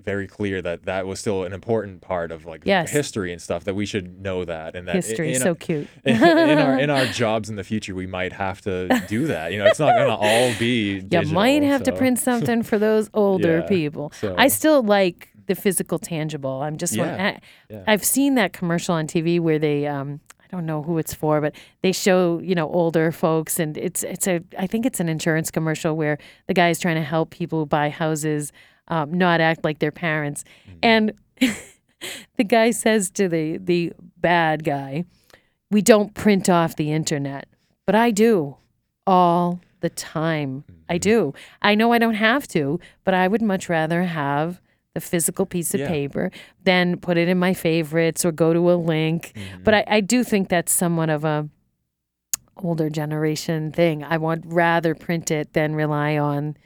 [SPEAKER 3] very clear that that was still an important part of like
[SPEAKER 1] Yes.
[SPEAKER 3] history and stuff that we should know that and that i-
[SPEAKER 1] History,
[SPEAKER 3] in,
[SPEAKER 1] so cute.
[SPEAKER 3] in our in our jobs in the future we might have to do that. You know, it's not going to all be.
[SPEAKER 1] You
[SPEAKER 3] Digital,
[SPEAKER 1] might have to print something for those older
[SPEAKER 3] Yeah,
[SPEAKER 1] people.
[SPEAKER 3] so-
[SPEAKER 1] I still like the physical, tangible. I'm just one.
[SPEAKER 3] Yeah,
[SPEAKER 1] I,
[SPEAKER 3] yeah.
[SPEAKER 1] I've seen that commercial on TV where they, um, I don't know who it's for, but they show you know older folks, and it's it's a I think it's an insurance commercial where the guy is trying to help people buy houses, um, not act like their parents,
[SPEAKER 3] Mm-hmm.
[SPEAKER 1] and the guy says to the the bad guy, "We don't print off the internet, but I do all the time. I
[SPEAKER 3] Mm-hmm.
[SPEAKER 1] do. I know I don't have to, but I would much rather have the physical piece of
[SPEAKER 3] Yeah.
[SPEAKER 1] paper then put it in my favorites or go to a link.
[SPEAKER 3] Mm-hmm.
[SPEAKER 1] But I, I do think that's somewhat of a older generation thing. I would rather print it than rely on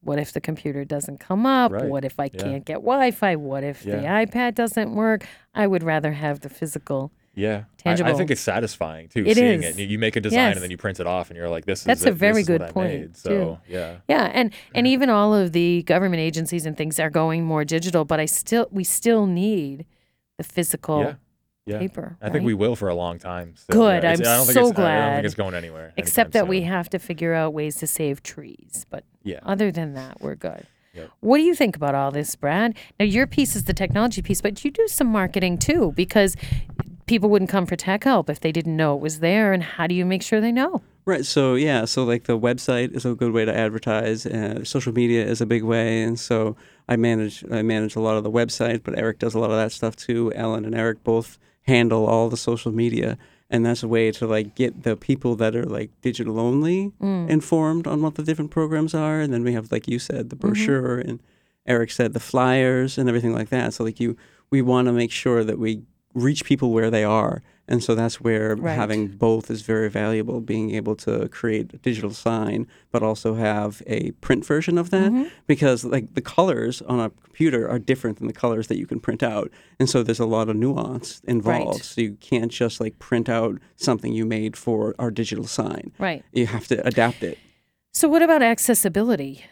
[SPEAKER 1] what if the computer doesn't come up?
[SPEAKER 3] Right.
[SPEAKER 1] What if I
[SPEAKER 3] Yeah.
[SPEAKER 1] can't get Wi-Fi? What if the iPad doesn't work? I would rather have the physical.
[SPEAKER 3] Yeah, I- I, think it's satisfying too.
[SPEAKER 1] It
[SPEAKER 3] seeing
[SPEAKER 1] is.
[SPEAKER 3] it, you make a design
[SPEAKER 1] Yes.
[SPEAKER 3] and then you print it off, and you're like, "This
[SPEAKER 1] That's
[SPEAKER 3] is
[SPEAKER 1] a very good point,
[SPEAKER 3] made."
[SPEAKER 1] too.
[SPEAKER 3] So yeah,
[SPEAKER 1] Yeah, and and even all of the government agencies and things are going more digital, but I still we still need the physical
[SPEAKER 3] yeah, yeah.
[SPEAKER 1] paper.
[SPEAKER 3] I think we will for a long time. still.
[SPEAKER 1] Good,
[SPEAKER 3] Yeah,
[SPEAKER 1] I'm
[SPEAKER 3] I don't think
[SPEAKER 1] so
[SPEAKER 3] it's, I don't think it's going anywhere.
[SPEAKER 1] except that we have to figure out ways to save trees. But
[SPEAKER 3] Yeah.
[SPEAKER 1] other than that, we're good.
[SPEAKER 3] Yep.
[SPEAKER 1] What do you think about all this, Brad? Now your piece is the technology piece, but you do some marketing too because people wouldn't come for tech help if they didn't know it was there. And how do you make sure they know?
[SPEAKER 2] Right. So yeah. So like the website is a good way to advertise. Uh, social media is a big way, and so I manage I manage a lot of the website, but Eric does a lot of that stuff too. Ellen and Eric both handle all the social media, and that's a way to like get the people that are like digital only informed on what the different programs are, and then we have like you said the brochure, and Eric said the flyers and everything like that. So like you, we want to make sure that we reach people where they are. And so that's where
[SPEAKER 1] Right.
[SPEAKER 2] having both is very valuable, being able to create a digital sign, but also have a print version of that.
[SPEAKER 1] Mm-hmm.
[SPEAKER 2] Because like the colors on a computer are different than the colors that you can print out. And so there's a lot of nuance involved.
[SPEAKER 1] Right.
[SPEAKER 2] So you can't just like print out something you made for our digital sign.
[SPEAKER 1] Right.
[SPEAKER 2] You have to adapt it.
[SPEAKER 1] So, what about accessibility?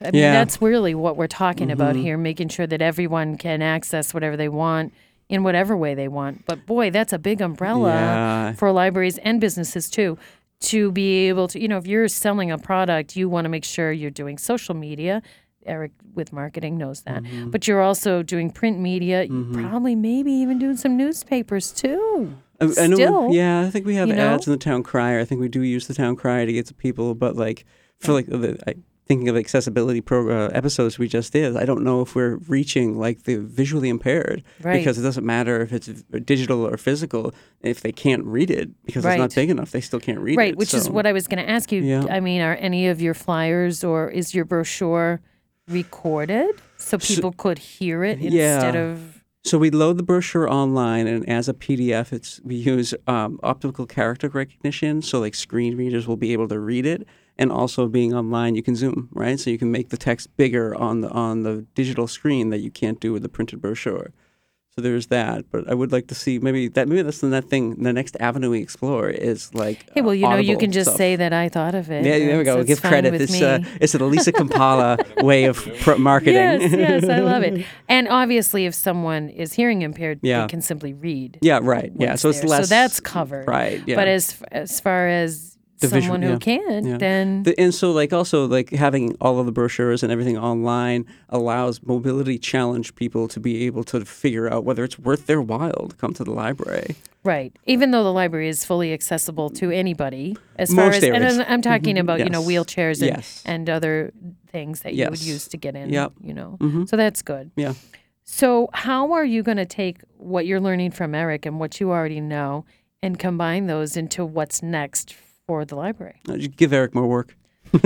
[SPEAKER 1] I mean,
[SPEAKER 2] Yeah.
[SPEAKER 1] that's really what we're talking about here, making sure that everyone can access whatever they want in whatever way they want. But boy, that's a big umbrella
[SPEAKER 2] Yeah.
[SPEAKER 1] for libraries and businesses too. To be able to, you know, if you're selling a product, you want to make sure you're doing social media. Eric with marketing knows that.
[SPEAKER 2] Mm-hmm.
[SPEAKER 1] But you're also doing print media. You probably maybe even doing some newspapers too.
[SPEAKER 2] I, I.
[SPEAKER 1] Still,
[SPEAKER 2] yeah, I think we have
[SPEAKER 1] you know?
[SPEAKER 2] ads in the town crier. I think we do use the town crier to get to people, but like for like the, I, thinking of accessibility pro, uh, episodes we just did, I don't know if we're reaching like the visually impaired
[SPEAKER 1] Right.
[SPEAKER 2] because it doesn't matter if it's digital or physical. If they can't read it because it's not big enough, they still can't read it.
[SPEAKER 1] right, which is what I was going to ask you.
[SPEAKER 2] Yeah.
[SPEAKER 1] I mean, are any of your flyers or is your brochure recorded so people could hear it
[SPEAKER 2] yeah.
[SPEAKER 1] instead of
[SPEAKER 2] So we load the brochure online, and as a PDF, it's we use um, optical character recognition. So like screen readers will be able to read it, and also being online, you can zoom, right? So you can make the text bigger on the on the digital screen that you can't do with the printed brochure. So there's that. But I would like to see maybe that maybe that's the next thing. The next avenue we explore is like
[SPEAKER 1] Hey, well, you know, you can just
[SPEAKER 2] stuff.
[SPEAKER 1] say that I thought of it.
[SPEAKER 2] Yeah, there we go.
[SPEAKER 1] it's
[SPEAKER 2] Give credit. It's uh, it's an Elisa Kampala way of pr- marketing.
[SPEAKER 1] Yes, yes, I love it. And obviously, if someone is hearing impaired,
[SPEAKER 2] Yeah.
[SPEAKER 1] they can simply read.
[SPEAKER 2] yeah, right. Yeah, so it's
[SPEAKER 1] there.
[SPEAKER 2] less.
[SPEAKER 1] So that's covered.
[SPEAKER 2] Right. Yeah.
[SPEAKER 1] But as as far as
[SPEAKER 2] The visual-
[SPEAKER 1] someone who
[SPEAKER 2] yeah,
[SPEAKER 1] can't,
[SPEAKER 2] yeah.
[SPEAKER 1] then
[SPEAKER 2] The, and so, like, also, like having all of the brochures and everything online allows mobility challenged people to be able to figure out whether it's worth their while to come to the library.
[SPEAKER 1] right. Even though the library is fully accessible to anybody, as far
[SPEAKER 2] Most
[SPEAKER 1] as and
[SPEAKER 2] areas.
[SPEAKER 1] I'm- I'm talking about you know wheelchairs and,
[SPEAKER 2] Yes.
[SPEAKER 1] and other things that you would use to get in.
[SPEAKER 2] Yep.
[SPEAKER 1] You know,
[SPEAKER 2] Mhm.
[SPEAKER 1] so that's good.
[SPEAKER 2] Yeah.
[SPEAKER 1] So how are you going to take what you're learning from Eric and what you already know and combine those into what's next for the library?
[SPEAKER 2] Uh, you give Eric more work.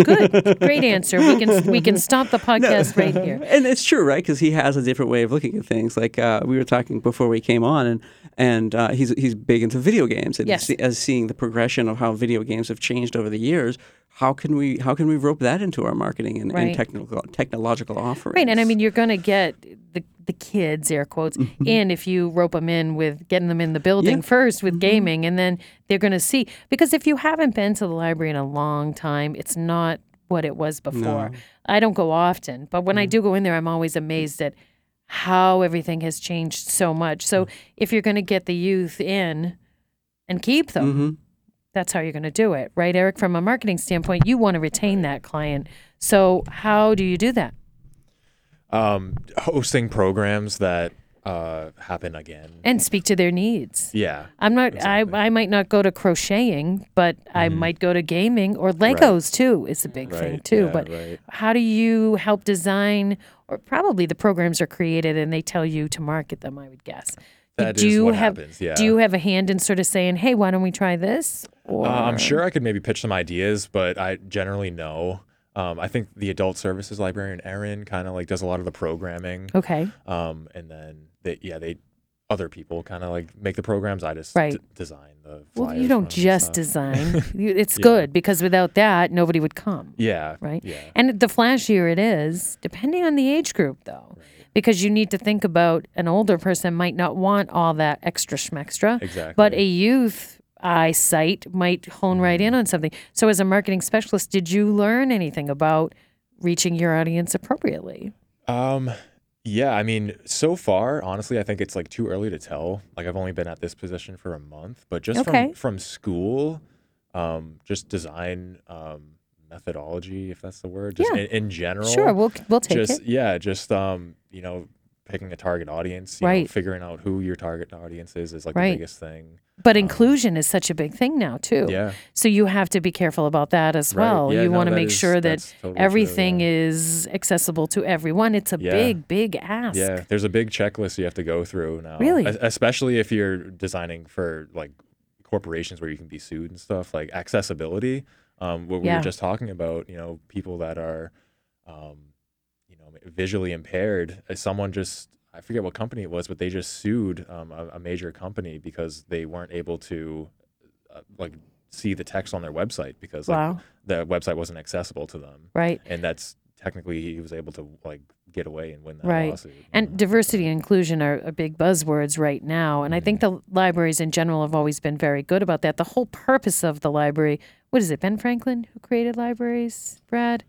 [SPEAKER 1] Good, great answer. We can we can stop the podcast right here.
[SPEAKER 2] And it's true, right? Because he has a different way of looking at things. Like uh, we were talking before we came on, and and uh, he's he's big into video games, and
[SPEAKER 1] Yes.
[SPEAKER 2] see, as seeing the progression of how video games have changed over the years. How can we how can we rope that into our marketing and,
[SPEAKER 1] Right.
[SPEAKER 2] and technical technological offerings?
[SPEAKER 1] Right, and I mean you're going to get the the kids air quotes in if you rope them in with getting them in the building
[SPEAKER 2] Mm-hmm. Yeah.
[SPEAKER 1] first with gaming, and then they're going to see because if you haven't been to the library in a long time, it's not what it was before. I don't go often, but when I
[SPEAKER 2] Mm.
[SPEAKER 1] do go in there, I'm always amazed at how everything has changed so much. So
[SPEAKER 2] Mm.
[SPEAKER 1] if you're going to get the youth in and keep them,
[SPEAKER 2] hmm
[SPEAKER 1] that's how you're going to do it, right, Eric? From a marketing standpoint, you want to retain that client. So how do you do that?
[SPEAKER 3] Um, hosting programs that uh, happen again.
[SPEAKER 1] And speak to their needs.
[SPEAKER 3] Yeah.
[SPEAKER 1] I'm not.
[SPEAKER 3] Exactly.
[SPEAKER 1] I I might not go to crocheting, but I might go to gaming or Legos too. Is a big thing
[SPEAKER 3] Mm-hmm.
[SPEAKER 1] Too.
[SPEAKER 3] yeah,
[SPEAKER 1] but
[SPEAKER 3] right.
[SPEAKER 1] how do you help design? Or probably the programs are created and they tell you to market them. I would guess.
[SPEAKER 3] That
[SPEAKER 1] do
[SPEAKER 3] is
[SPEAKER 1] you
[SPEAKER 3] what
[SPEAKER 1] have?
[SPEAKER 3] happens, yeah.
[SPEAKER 1] Do you have a hand in sort of saying, "Hey, why don't we try this?" Or
[SPEAKER 3] Uh, I'm sure I could maybe pitch some ideas, but I generally know. Um, I think the adult services librarian Erin kind of like does a lot of the programming,
[SPEAKER 1] Okay.
[SPEAKER 3] um, and then they yeah they other people kind of like make the programs. I just
[SPEAKER 1] Right.
[SPEAKER 3] d- design the.
[SPEAKER 1] Well, you don't
[SPEAKER 3] for 'em and
[SPEAKER 1] just design. It's
[SPEAKER 3] Yeah.
[SPEAKER 1] good because without that, nobody would come.
[SPEAKER 3] Yeah.
[SPEAKER 1] right?
[SPEAKER 3] Yeah.
[SPEAKER 1] And the flashier it is, depending on the age group, though, because you need to think about an older person might not want all that extra schmextra,
[SPEAKER 3] Exactly.
[SPEAKER 1] but a youth eyesight might hone right
[SPEAKER 3] Mm-hmm.
[SPEAKER 1] in on something. So, as a marketing specialist, did you learn anything about reaching your audience appropriately?
[SPEAKER 3] Um, yeah, I mean, so far, honestly, I think it's like too early to tell. Like I've only been at this position for a month, but just
[SPEAKER 1] Okay.
[SPEAKER 3] from from school, um, just design um, methodology, if that's the word, just
[SPEAKER 1] Yeah.
[SPEAKER 3] in, in general.
[SPEAKER 1] Sure, we'll we'll take
[SPEAKER 3] just
[SPEAKER 1] it.
[SPEAKER 3] yeah, just um, you know, picking a target audience, you know,
[SPEAKER 1] Right.
[SPEAKER 3] figuring out who your target audience is is like
[SPEAKER 1] Right.
[SPEAKER 3] the biggest thing.
[SPEAKER 1] But inclusion is such a big thing now too.
[SPEAKER 3] Yeah.
[SPEAKER 1] So you have to be careful about that as
[SPEAKER 3] Right.
[SPEAKER 1] well.
[SPEAKER 3] Yeah,
[SPEAKER 1] you
[SPEAKER 3] no,
[SPEAKER 1] want to make
[SPEAKER 3] is-
[SPEAKER 1] sure that
[SPEAKER 3] totally true,
[SPEAKER 1] everything
[SPEAKER 3] yeah.
[SPEAKER 1] is accessible to everyone. It's a
[SPEAKER 3] Yeah.
[SPEAKER 1] big, big ask.
[SPEAKER 3] Yeah, there's a big checklist you have to go through now.
[SPEAKER 1] Really?
[SPEAKER 3] Especially if you're designing for like corporations where you can be sued and stuff, like accessibility. Um, what we
[SPEAKER 1] Yeah.
[SPEAKER 3] were just talking about, you know, people that are, um, you know, visually impaired. uh, Someone just, I forget what company it was, but they just sued um, a, a major company because they weren't able to, uh, like, see the text on their website because like,
[SPEAKER 1] Wow.
[SPEAKER 3] the website wasn't accessible to them,
[SPEAKER 1] Right.
[SPEAKER 3] and that's technically he was able to like get away and win that
[SPEAKER 1] Right.
[SPEAKER 3] lawsuit.
[SPEAKER 1] And diversity and inclusion are, are big buzzwords right now. And I think
[SPEAKER 3] Mm-hmm.
[SPEAKER 1] the libraries in general have always been very good about that. The whole purpose of the library, what is it, Ben Franklin who created libraries, Brad?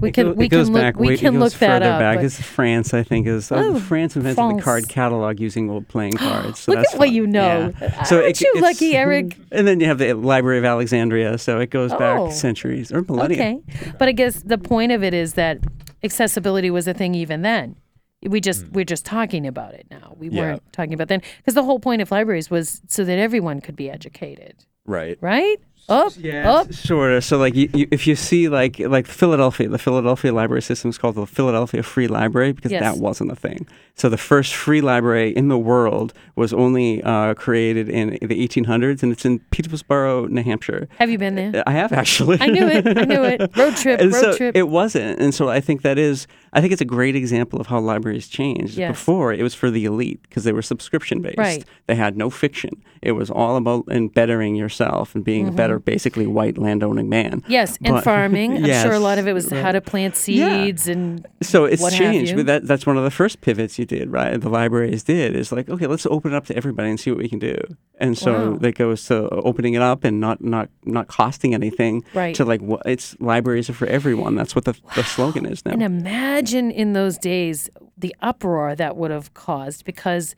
[SPEAKER 1] We
[SPEAKER 2] It
[SPEAKER 1] can
[SPEAKER 2] go-
[SPEAKER 1] we can look
[SPEAKER 2] back
[SPEAKER 1] we can
[SPEAKER 2] goes
[SPEAKER 1] look that
[SPEAKER 2] further
[SPEAKER 1] up.
[SPEAKER 2] back.
[SPEAKER 1] but
[SPEAKER 2] It's France, I think, is uh,
[SPEAKER 1] Oh,
[SPEAKER 2] France invented the card catalog using old playing cards. So
[SPEAKER 1] look
[SPEAKER 2] that's
[SPEAKER 1] at what
[SPEAKER 2] fun.
[SPEAKER 1] you know.
[SPEAKER 2] Yeah. So
[SPEAKER 1] Aren't
[SPEAKER 2] it-
[SPEAKER 1] you
[SPEAKER 2] it's-
[SPEAKER 1] lucky, Eric?
[SPEAKER 2] And then you have the Library of Alexandria, so it goes
[SPEAKER 1] Oh.
[SPEAKER 2] back centuries or millennia.
[SPEAKER 1] Okay. But I guess the point of it is that accessibility was a thing even then. We just we're just talking about it now. We weren't talking about then because the whole point of libraries was so that everyone could be educated,
[SPEAKER 3] Right.
[SPEAKER 1] right? Up, up.
[SPEAKER 2] sort of. So like, you, you, if you see like like Philadelphia, the Philadelphia library system is called the Philadelphia Free Library because
[SPEAKER 1] Yes.
[SPEAKER 2] that wasn't a thing. So the first free library in the world was only uh, created in the 1800s, and it's in Peterborough, New Hampshire.
[SPEAKER 1] Have you been there?
[SPEAKER 2] I have actually.
[SPEAKER 1] I knew it. I knew it. Road trip. road
[SPEAKER 2] so
[SPEAKER 1] trip.
[SPEAKER 2] it wasn't, and so I think that is. I think it's a great example of how libraries changed.
[SPEAKER 1] Yes.
[SPEAKER 2] Before it was for the elite because they were subscription based.
[SPEAKER 1] Right.
[SPEAKER 2] They had no fiction. It was all about and bettering yourself and being a better, basically white landowning man.
[SPEAKER 1] Yes, and
[SPEAKER 2] But-
[SPEAKER 1] farming. I'm sure a lot of it was
[SPEAKER 2] Yes,
[SPEAKER 1] how to plant seeds and
[SPEAKER 2] So it's changed. But that that's one of the first pivots you did, right? The libraries did is like, okay, let's open it up to everybody and see what we can do. And so
[SPEAKER 1] Wow.
[SPEAKER 2] that goes to opening it up and not not not costing anything.
[SPEAKER 1] Right.
[SPEAKER 2] To like, what it's libraries are for everyone. That's what the, the slogan is now.
[SPEAKER 1] And imagine in those days the uproar that would have caused because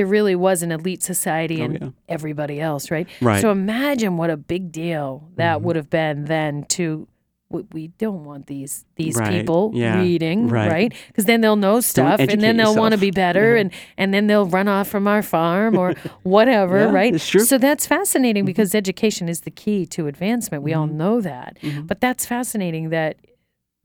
[SPEAKER 1] there really was an elite society and
[SPEAKER 2] Oh, yeah.
[SPEAKER 1] everybody else, right?
[SPEAKER 2] Right. Mm-hmm.
[SPEAKER 1] So imagine what a big deal that would have been then to we, don't want these these
[SPEAKER 2] Right,
[SPEAKER 1] people
[SPEAKER 2] yeah,
[SPEAKER 1] reading,
[SPEAKER 2] right.
[SPEAKER 1] right? Because then they'll know stuff, and then they'll want to be better, and and then they'll run off from our farm or whatever,
[SPEAKER 2] Yeah,
[SPEAKER 1] right? So that's fascinating because education is the key to advancement. We all
[SPEAKER 2] Mm-hmm.
[SPEAKER 1] know that, but that's fascinating that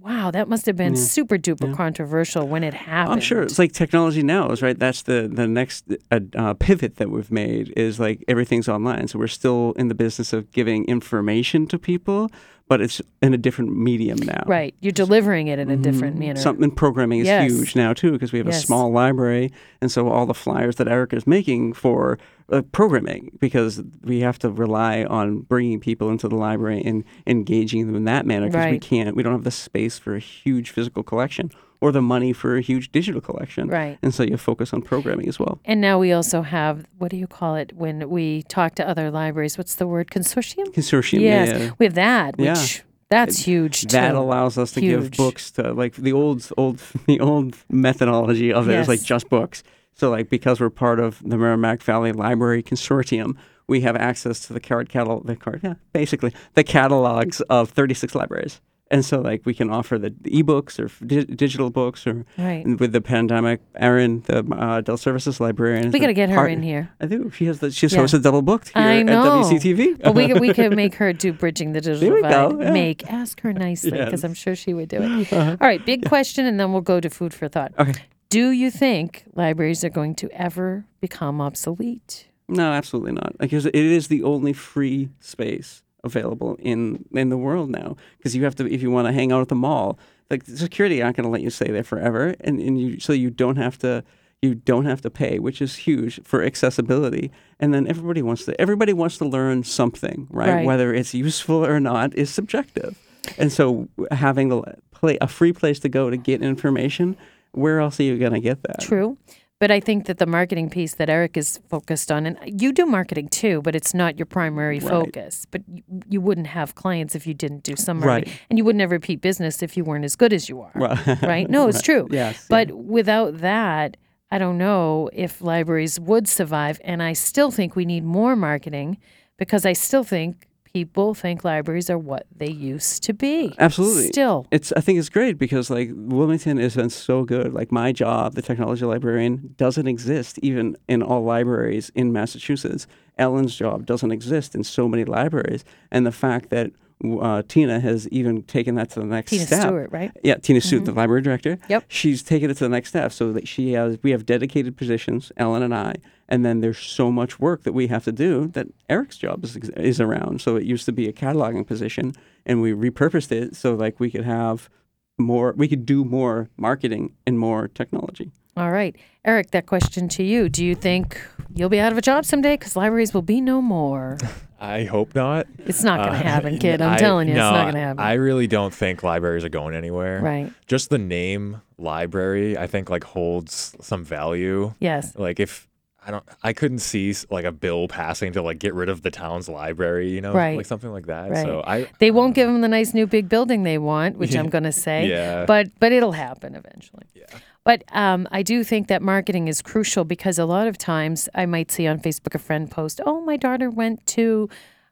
[SPEAKER 1] Wow, that must have been
[SPEAKER 2] Yeah.
[SPEAKER 1] super duper
[SPEAKER 2] Yeah.
[SPEAKER 1] controversial when it happened.
[SPEAKER 2] I'm sure it's like technology now is right. That's the the next uh, uh, pivot that we've made is like everything's online. So we're still in the business of giving information to people, but it's in a different medium now.
[SPEAKER 1] right. You're delivering it in a different manner.
[SPEAKER 2] Something programming is
[SPEAKER 1] Yes.
[SPEAKER 2] huge now too because we have
[SPEAKER 1] Yes.
[SPEAKER 2] a small library, and so all the flyers that Eric is making for uh, programming because we have to rely on bringing people into the library and engaging them in that manner because we can't. We don't have the space for a huge physical collection or the money for a huge digital collection.
[SPEAKER 1] Right.
[SPEAKER 2] And so you focus on programming as well.
[SPEAKER 1] And now we also have what do you call it when we talk to other libraries? What's the word? Consortium.
[SPEAKER 2] Consortium.
[SPEAKER 1] yes,
[SPEAKER 2] yeah.
[SPEAKER 1] we have that, which
[SPEAKER 2] Yeah.
[SPEAKER 1] that's huge too.
[SPEAKER 2] That allows us to give books to like the old old the old methodology of it is like just books. So like because we're part of the Merrimack Valley Library Consortium, we have access to the card catalog the card yeah, basically the catalogs of 36 libraries. And so like we can offer the, ebooks or di- digital books or
[SPEAKER 1] Right.
[SPEAKER 2] with the pandemic, Erin, the uh, Dell Services librarian,
[SPEAKER 1] We got to get her in here.
[SPEAKER 2] I do. She has the she's
[SPEAKER 1] Yeah.
[SPEAKER 2] hosted double booked here
[SPEAKER 1] I know.
[SPEAKER 2] at WCTV.
[SPEAKER 1] but we could, we could make her do bridging the digital divide.
[SPEAKER 2] go, yeah.
[SPEAKER 1] Make ask her nicely because
[SPEAKER 2] Yes.
[SPEAKER 1] I'm sure she would do it. All right, big question, and then we'll go to food for thought.
[SPEAKER 2] Okay.
[SPEAKER 1] Do you think libraries are going to ever become obsolete?
[SPEAKER 2] No, absolutely not. Because it is the only free space available in in the world now. Because you have to, if you want to hang out at the mall, like the security aren't going to let you stay there forever, and, and you so you don't have to you don't have to pay, which is huge for accessibility. And then everybody wants to everybody wants to learn something, right?
[SPEAKER 1] Right.
[SPEAKER 2] Whether it's useful or not is subjective. And so having the play a free place to go to get information, where else are you going to get that?
[SPEAKER 1] True. But I think that the marketing piece that Eric is focused on, and you do marketing too, but it's not your primary focus. But you, you wouldn't have clients if you didn't do some marketing.
[SPEAKER 2] Right.
[SPEAKER 1] And you wouldn't have repeat business if you weren't as good as you are.
[SPEAKER 2] Right.
[SPEAKER 1] right? No, it's true.
[SPEAKER 2] Yes,
[SPEAKER 1] But without that, I don't know if libraries would survive. And I still think we need more marketing because I still think people think libraries are what they used to be.
[SPEAKER 2] Absolutely.
[SPEAKER 1] Still.
[SPEAKER 2] It's I think it's great because like Wilmington has been so good. Like my job, the technology librarian, doesn't exist even in all libraries in Massachusetts. Ellen's job doesn't exist in so many libraries, and the fact that uh, Tina has even taken that to the next
[SPEAKER 1] Tina
[SPEAKER 2] step.
[SPEAKER 1] Stewart, right?
[SPEAKER 2] Yeah, Tina Stewart, the library director.
[SPEAKER 1] Yep.
[SPEAKER 2] She's taken it to the next step so that she has we have dedicated positions, Ellen and I, and then there's so much work that we have to do that Eric's job is is around. So it used to be a cataloging position and we repurposed it so like we could have more we could do more marketing and more technology.
[SPEAKER 1] All right. Eric, that question to you. Do you think you'll be out of a job someday? Because libraries will be no more.
[SPEAKER 3] I hope not.
[SPEAKER 1] It's not going to
[SPEAKER 3] Uh,
[SPEAKER 1] happen, kid. I'm
[SPEAKER 3] I-
[SPEAKER 1] telling you,
[SPEAKER 3] no,
[SPEAKER 1] it's not going to happen.
[SPEAKER 3] I really don't think libraries are going anywhere.
[SPEAKER 1] right.
[SPEAKER 3] Just the name library, I think, like holds some value.
[SPEAKER 1] Yes.
[SPEAKER 3] Like if I don't, I couldn't see like a bill passing to like get rid of the town's library, you know,
[SPEAKER 1] Right.
[SPEAKER 3] like something like that.
[SPEAKER 1] Right.
[SPEAKER 3] So I,
[SPEAKER 1] They won't give them the nice new big building they want, which I'm going to say.
[SPEAKER 3] Yeah.
[SPEAKER 1] But but it'll happen eventually.
[SPEAKER 3] Yeah.
[SPEAKER 1] But um, I do think that marketing is crucial because a lot of times I might see on Facebook a friend post, "Oh, my daughter went to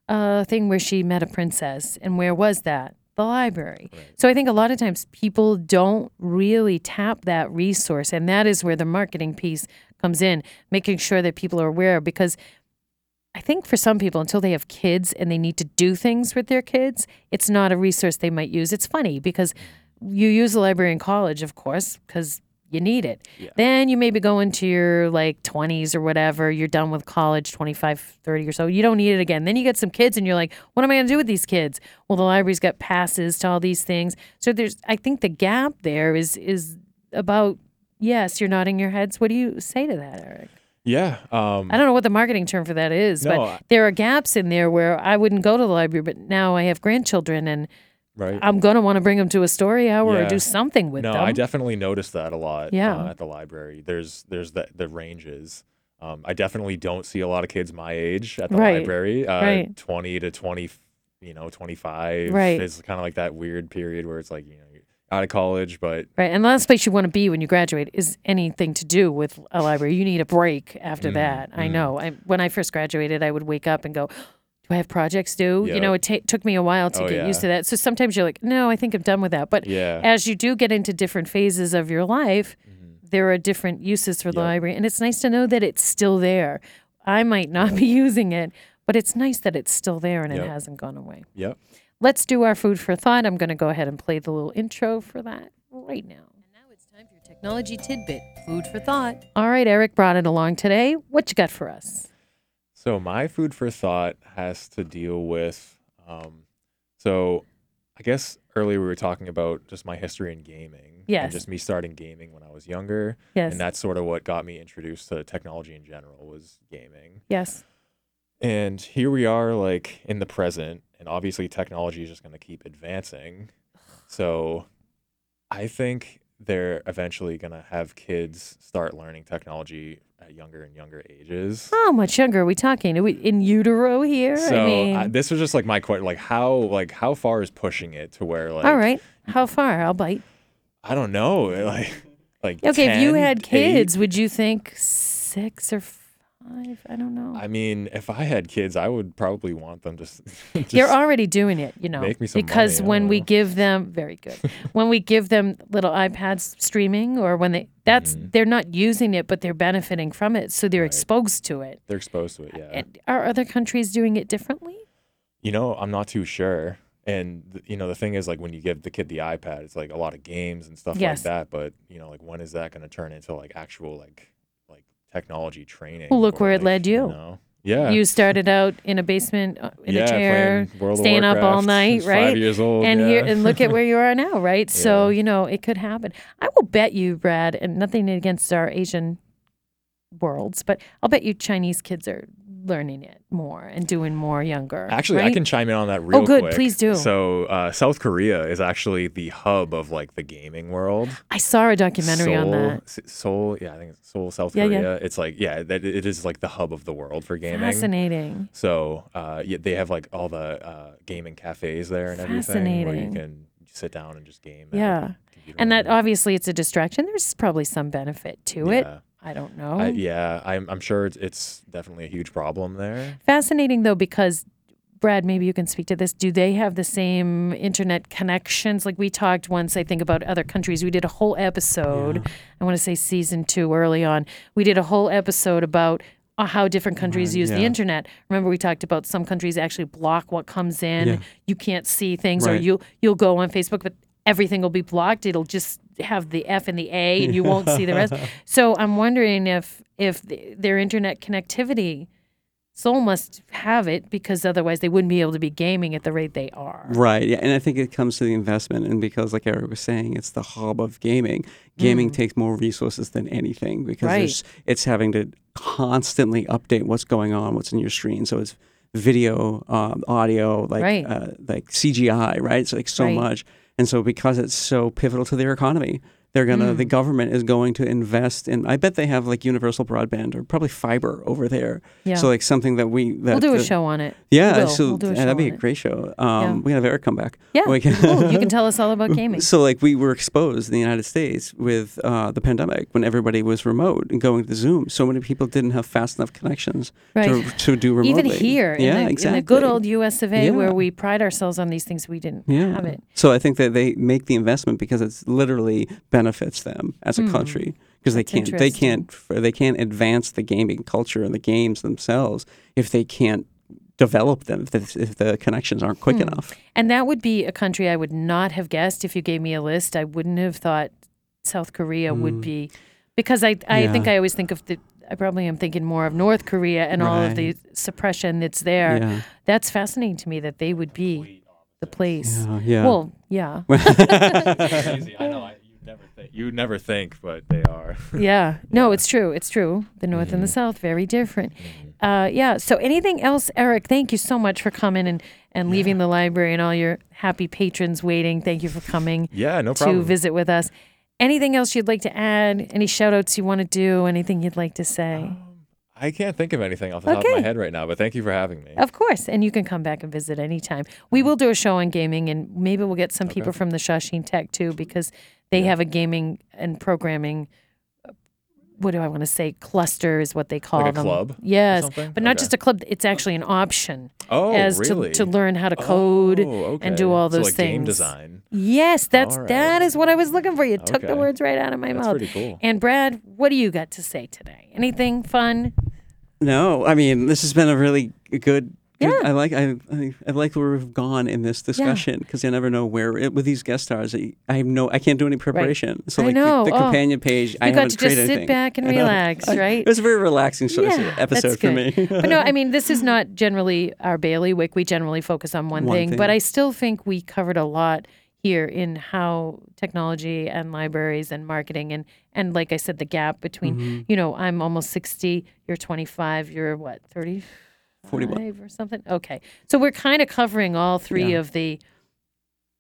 [SPEAKER 1] a thing where she met a princess, and where was that?" the library.
[SPEAKER 3] Right.
[SPEAKER 1] So I think a lot of times people don't really tap that resource, and that is where the marketing piece comes in, making sure that people are aware. Because I think for some people, until they have kids and they need to do things with their kids, it's not a resource they might use. It's funny because you use the library in college, of course, because you need it.
[SPEAKER 3] Yeah.
[SPEAKER 1] Then you maybe go into your like 20s or whatever. You're done with college, 25, 30 or so. You don't need it again. Then you get some kids and you're like, what am I going to do with these kids? Well, the library's got passes to all these things. So there's, I think the gap there is, is about, yes, you're nodding your heads. What do you say to that, Eric?
[SPEAKER 3] Yeah. Um,
[SPEAKER 1] I don't know what the marketing term for that is,
[SPEAKER 3] No,
[SPEAKER 1] but there are gaps in there where I wouldn't go to the library, but now I have grandchildren and
[SPEAKER 3] right.
[SPEAKER 1] I'm going to want to bring them to a story hour or do something with
[SPEAKER 3] no,
[SPEAKER 1] them.
[SPEAKER 3] No, I definitely noticed that a lot.
[SPEAKER 1] Yeah.
[SPEAKER 3] uh, at the library, there's there's the the ranges. Um, I definitely don't see a lot of kids my age at the
[SPEAKER 1] Right,
[SPEAKER 3] library. Uh,
[SPEAKER 1] right.
[SPEAKER 3] Twenty to twenty, you know, twenty five.
[SPEAKER 1] Right.
[SPEAKER 3] Is kind of like that weird period where it's like you know you're out of college, but
[SPEAKER 1] Right. And the last place you want to be when you graduate is anything to do with a library. You need a break after
[SPEAKER 3] Mm,
[SPEAKER 1] that. I
[SPEAKER 3] mm.
[SPEAKER 1] know. I, when I first graduated, I would wake up and go, Do I have projects due? You know, it ta- took me a while to
[SPEAKER 3] Oh,
[SPEAKER 1] get used to that. So sometimes you're like, No, I think I'm done with that. But
[SPEAKER 3] yeah.
[SPEAKER 1] as you do get into different phases of your life,
[SPEAKER 3] Mhm.
[SPEAKER 1] there are different uses for the
[SPEAKER 3] Yep.
[SPEAKER 1] library. And it's nice to know that it's still there. I might not be using it, but it's nice that it's still there and it hasn't gone away.
[SPEAKER 3] Yep.
[SPEAKER 1] Let's do our food for thought. I'm going to go ahead and play the little intro for that right now. And now it's time for your technology tidbit, food for thought. All right, Eric brought it along today. What you got for us?
[SPEAKER 3] So my food for thought has to deal with, um, so I guess earlier we were talking about just my history in gaming.
[SPEAKER 1] Yes.
[SPEAKER 3] And just me starting gaming when I was younger.
[SPEAKER 1] Yes.
[SPEAKER 3] And that's sort of what got me introduced to technology in general was gaming.
[SPEAKER 1] yes.
[SPEAKER 3] And here we are like in the present and obviously technology is just going to keep advancing. So I think they're eventually going to have kids start learning technology at younger and younger ages.
[SPEAKER 1] How much younger are we talking? Are we in utero here?
[SPEAKER 3] So
[SPEAKER 1] I mean,
[SPEAKER 3] this was just like my question, like how like how far is pushing it to where like
[SPEAKER 1] all right. How far? I'll bite.
[SPEAKER 3] I don't know like like
[SPEAKER 1] Okay, if you
[SPEAKER 3] 10,
[SPEAKER 1] had
[SPEAKER 3] eight?
[SPEAKER 1] kids, would you think six or five? I don't know.
[SPEAKER 3] I mean, if I had kids, I would probably want them to. s- just
[SPEAKER 1] You're already doing it, you know,
[SPEAKER 3] make me some
[SPEAKER 1] because
[SPEAKER 3] money, I
[SPEAKER 1] when
[SPEAKER 3] don't
[SPEAKER 1] we
[SPEAKER 3] know.
[SPEAKER 1] give them very good, when we give them little iPads streaming, or when they that's
[SPEAKER 3] Mhm.
[SPEAKER 1] they're not using it, but they're benefiting from it, so they're exposed to it.
[SPEAKER 3] they're exposed to it. Yeah.
[SPEAKER 1] And are other countries doing it differently?
[SPEAKER 3] You know, I'm not too sure. And th- you know, the thing is, like when you give the kid the iPad, it's like a lot of games and stuff
[SPEAKER 1] Yes.
[SPEAKER 3] like that. But you know, like when is that going to turn into like actual like technology training?
[SPEAKER 1] Well, look where it
[SPEAKER 3] like,
[SPEAKER 1] led you.
[SPEAKER 3] know? Yeah.
[SPEAKER 1] You started out in a basement uh, in
[SPEAKER 3] yeah,
[SPEAKER 1] a chair, staying up all night, right?
[SPEAKER 3] Five years old.
[SPEAKER 1] and
[SPEAKER 3] yeah.
[SPEAKER 1] here and look at where you are now, right? So you know it could happen. I will bet you, Brad, and nothing against our Asian worlds, but I'll bet you Chinese kids are learning it more and doing more younger.
[SPEAKER 3] Actually, I can chime in on that real
[SPEAKER 1] Oh, good.
[SPEAKER 3] quick.
[SPEAKER 1] Please do.
[SPEAKER 3] So, uh, South Korea is actually the hub of like the gaming world.
[SPEAKER 1] I saw a documentary on that.
[SPEAKER 3] Seoul, yeah, I think it's Seoul, South
[SPEAKER 1] Yeah, yeah.
[SPEAKER 3] It's like, yeah, that it is like the hub of the world for gaming.
[SPEAKER 1] Fascinating.
[SPEAKER 3] So, uh, yeah, they have like all the uh, gaming cafes there and everything where you can sit down and just game.
[SPEAKER 1] Yeah. And that obviously it's a distraction. There's probably some benefit to it.
[SPEAKER 3] Yeah.
[SPEAKER 1] I don't know.
[SPEAKER 3] I, yeah, I'm, I'm sure it's, it's definitely a huge problem there.
[SPEAKER 1] Fascinating though, because Brad, maybe you can speak to this. Do they have the same internet connections? Like we talked once, I think, about other countries. We did a whole episode, I want to say season two early on. We did a whole episode about uh, how different countries
[SPEAKER 2] Right,
[SPEAKER 1] use the internet. Remember, we talked about some countries actually block what comes in.
[SPEAKER 2] Yeah.
[SPEAKER 1] You can't see things, or you'll you'll go on Facebook, but everything will be blocked. It'll just have the F and the A, and you won't see the rest. So I'm wondering if if th- their internet connectivity, Seoul must have it because otherwise they wouldn't be able to be gaming at the rate they are.
[SPEAKER 2] Right. Yeah. And I think it comes to the investment. And because, like Eric was saying, it's the hub of gaming. Gaming takes more resources than anything because
[SPEAKER 1] Mm. Right.
[SPEAKER 2] it's having to constantly update what's going on, what's in your screen. So it's video, um, audio, like
[SPEAKER 1] Right.
[SPEAKER 2] uh, like CGI, right? It's like so
[SPEAKER 1] Right.
[SPEAKER 2] much. And so because it's so pivotal to their economy, They're gonna.
[SPEAKER 1] Mm.
[SPEAKER 2] The government is going to invest in. I bet they have like universal broadband or probably fiber over there.
[SPEAKER 1] Yeah.
[SPEAKER 2] So like something that we that
[SPEAKER 1] we'll do a
[SPEAKER 2] the-
[SPEAKER 1] show on it.
[SPEAKER 2] Yeah,
[SPEAKER 1] We
[SPEAKER 2] so
[SPEAKER 1] We'll do a
[SPEAKER 2] yeah, that'd be a
[SPEAKER 1] it.
[SPEAKER 2] great show. Um,
[SPEAKER 1] Yeah.
[SPEAKER 2] We have Eric come back.
[SPEAKER 1] Yeah.
[SPEAKER 2] We can-
[SPEAKER 1] cool. You can tell us all about gaming.
[SPEAKER 2] So like we were exposed in the United States with uh, the pandemic when everybody was remote and going to Zoom. So many people didn't have fast enough connections
[SPEAKER 1] Right.
[SPEAKER 2] to, to do remotely.
[SPEAKER 1] Even here,
[SPEAKER 2] yeah,
[SPEAKER 1] in, the,
[SPEAKER 2] exactly.
[SPEAKER 1] in the good old U.S. of A.,
[SPEAKER 2] Yeah.
[SPEAKER 1] where we pride ourselves on these things, we didn't
[SPEAKER 2] yeah.
[SPEAKER 1] have it.
[SPEAKER 2] So I think that they make the investment because it's literally benefits them as a
[SPEAKER 1] Hmm.
[SPEAKER 2] country because they can't they can't they can't advance the gaming culture and the games themselves if they can't develop them if the, if the connections aren't quick
[SPEAKER 1] Hmm.
[SPEAKER 2] enough.
[SPEAKER 1] And that would be a country I would not have guessed if you gave me a list. I wouldn't have thought South Korea would
[SPEAKER 2] Mm.
[SPEAKER 1] be, because I, I think I always think of the, I probably am thinking more of North Korea and all of the suppression that's there.
[SPEAKER 2] Yeah.
[SPEAKER 1] That's fascinating to me that they would be the place.
[SPEAKER 2] Yeah. yeah.
[SPEAKER 1] Well, yeah.
[SPEAKER 3] Crazy. I know. I, you never think. You never think, but they are.
[SPEAKER 1] Yeah. No, it's true. It's true. The North and the
[SPEAKER 2] Mm-hmm.
[SPEAKER 1] South, very different. Uh, yeah. So, anything else, Eric? Thank you so much for coming and, and leaving the library and all your happy patrons waiting. Thank you for coming
[SPEAKER 3] Yeah, no problem.
[SPEAKER 1] to visit with us. Anything else you'd like to add? Any shout outs you want to do? Anything you'd like to say?
[SPEAKER 3] I can't think of anything off the top of my head right now, but thank you for having me.
[SPEAKER 1] Of course. And you can come back and visit anytime. We will do a show on gaming and maybe we'll get some people from the Shawsheen Tech too because they have a gaming and programming. What do I want to say? Cluster is what they call
[SPEAKER 3] Like a
[SPEAKER 1] them.
[SPEAKER 3] club
[SPEAKER 1] Yes, but not
[SPEAKER 3] Okay.
[SPEAKER 1] just a club. It's actually an option
[SPEAKER 3] Oh,
[SPEAKER 1] as
[SPEAKER 3] really?
[SPEAKER 1] to, to learn how to oh, code
[SPEAKER 3] Oh,
[SPEAKER 1] and do
[SPEAKER 3] okay.
[SPEAKER 1] all
[SPEAKER 3] So,
[SPEAKER 1] those
[SPEAKER 3] like
[SPEAKER 1] things.
[SPEAKER 3] Game design.
[SPEAKER 1] Yes, that's
[SPEAKER 3] right.
[SPEAKER 1] that is what I was looking for. You took the words right out of my
[SPEAKER 3] That's
[SPEAKER 1] mouth.
[SPEAKER 3] pretty cool.
[SPEAKER 1] And Brad, what do you got to say today? Anything fun?
[SPEAKER 2] No, I mean this has been a really good.
[SPEAKER 1] Yeah.
[SPEAKER 2] I like I, I I like where we've gone in this discussion because I never know where it, with these guest stars. I, I have no I can't do any preparation. So
[SPEAKER 1] I
[SPEAKER 2] like the, the
[SPEAKER 1] Oh.
[SPEAKER 2] companion page, I
[SPEAKER 1] got to just sit
[SPEAKER 2] anything.
[SPEAKER 1] back and relax, right?
[SPEAKER 2] It was a very relaxing sort of episode for me.
[SPEAKER 1] but no, I mean, this is not generally our bailiwick. We generally focus on one,
[SPEAKER 2] One
[SPEAKER 1] thing,
[SPEAKER 2] thing.
[SPEAKER 1] but I still think we covered a lot here in how technology and libraries and marketing and and like I said, the gap between
[SPEAKER 2] Mm-hmm.
[SPEAKER 1] you know I'm almost sixty, you're twenty five, you're what thirty
[SPEAKER 2] 41.
[SPEAKER 1] five or something. Okay, so we're kind of covering all three
[SPEAKER 2] Yeah.
[SPEAKER 1] of the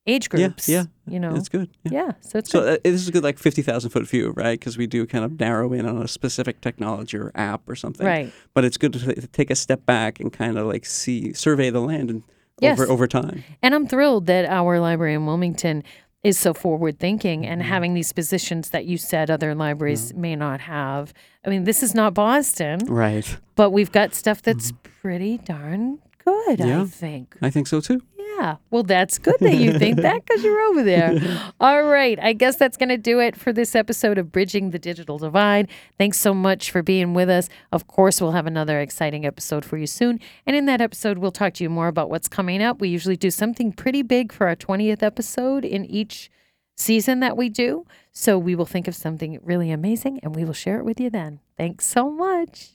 [SPEAKER 1] age
[SPEAKER 2] Yeah,
[SPEAKER 1] groups.
[SPEAKER 2] yeah,
[SPEAKER 1] you know,
[SPEAKER 2] It's good. Yeah.
[SPEAKER 1] yeah. So it's
[SPEAKER 2] So
[SPEAKER 1] good.
[SPEAKER 2] uh, this is a good like fifty thousand foot view, right? Because we do kind of narrow in on a specific technology or app or something.
[SPEAKER 1] right.
[SPEAKER 2] But it's good to, t- to take a step back and kind of like see survey the land and
[SPEAKER 1] Yes.
[SPEAKER 2] over over time.
[SPEAKER 1] And I'm thrilled that our library in Wilmington is so forward thinking
[SPEAKER 2] Mm-hmm.
[SPEAKER 1] and having these positions that you said other libraries may not have. I mean, this is not Boston,
[SPEAKER 2] Right.
[SPEAKER 1] but we've got stuff that's pretty darn good, I
[SPEAKER 2] Mm-hmm.
[SPEAKER 1] Think.
[SPEAKER 2] I think so too.
[SPEAKER 1] Yeah. Well, that's good that you think that because you're over there. All right. I guess that's going to do it for this episode of Bridging the Digital Divide. Thanks so much for being with us. Of course, we'll have another exciting episode for you soon. And in that episode, we'll talk to you more about what's coming up. We usually do something pretty big for our 20th episode in each season that we do. So we will think of something really amazing and we will share it with you then. Thanks so much.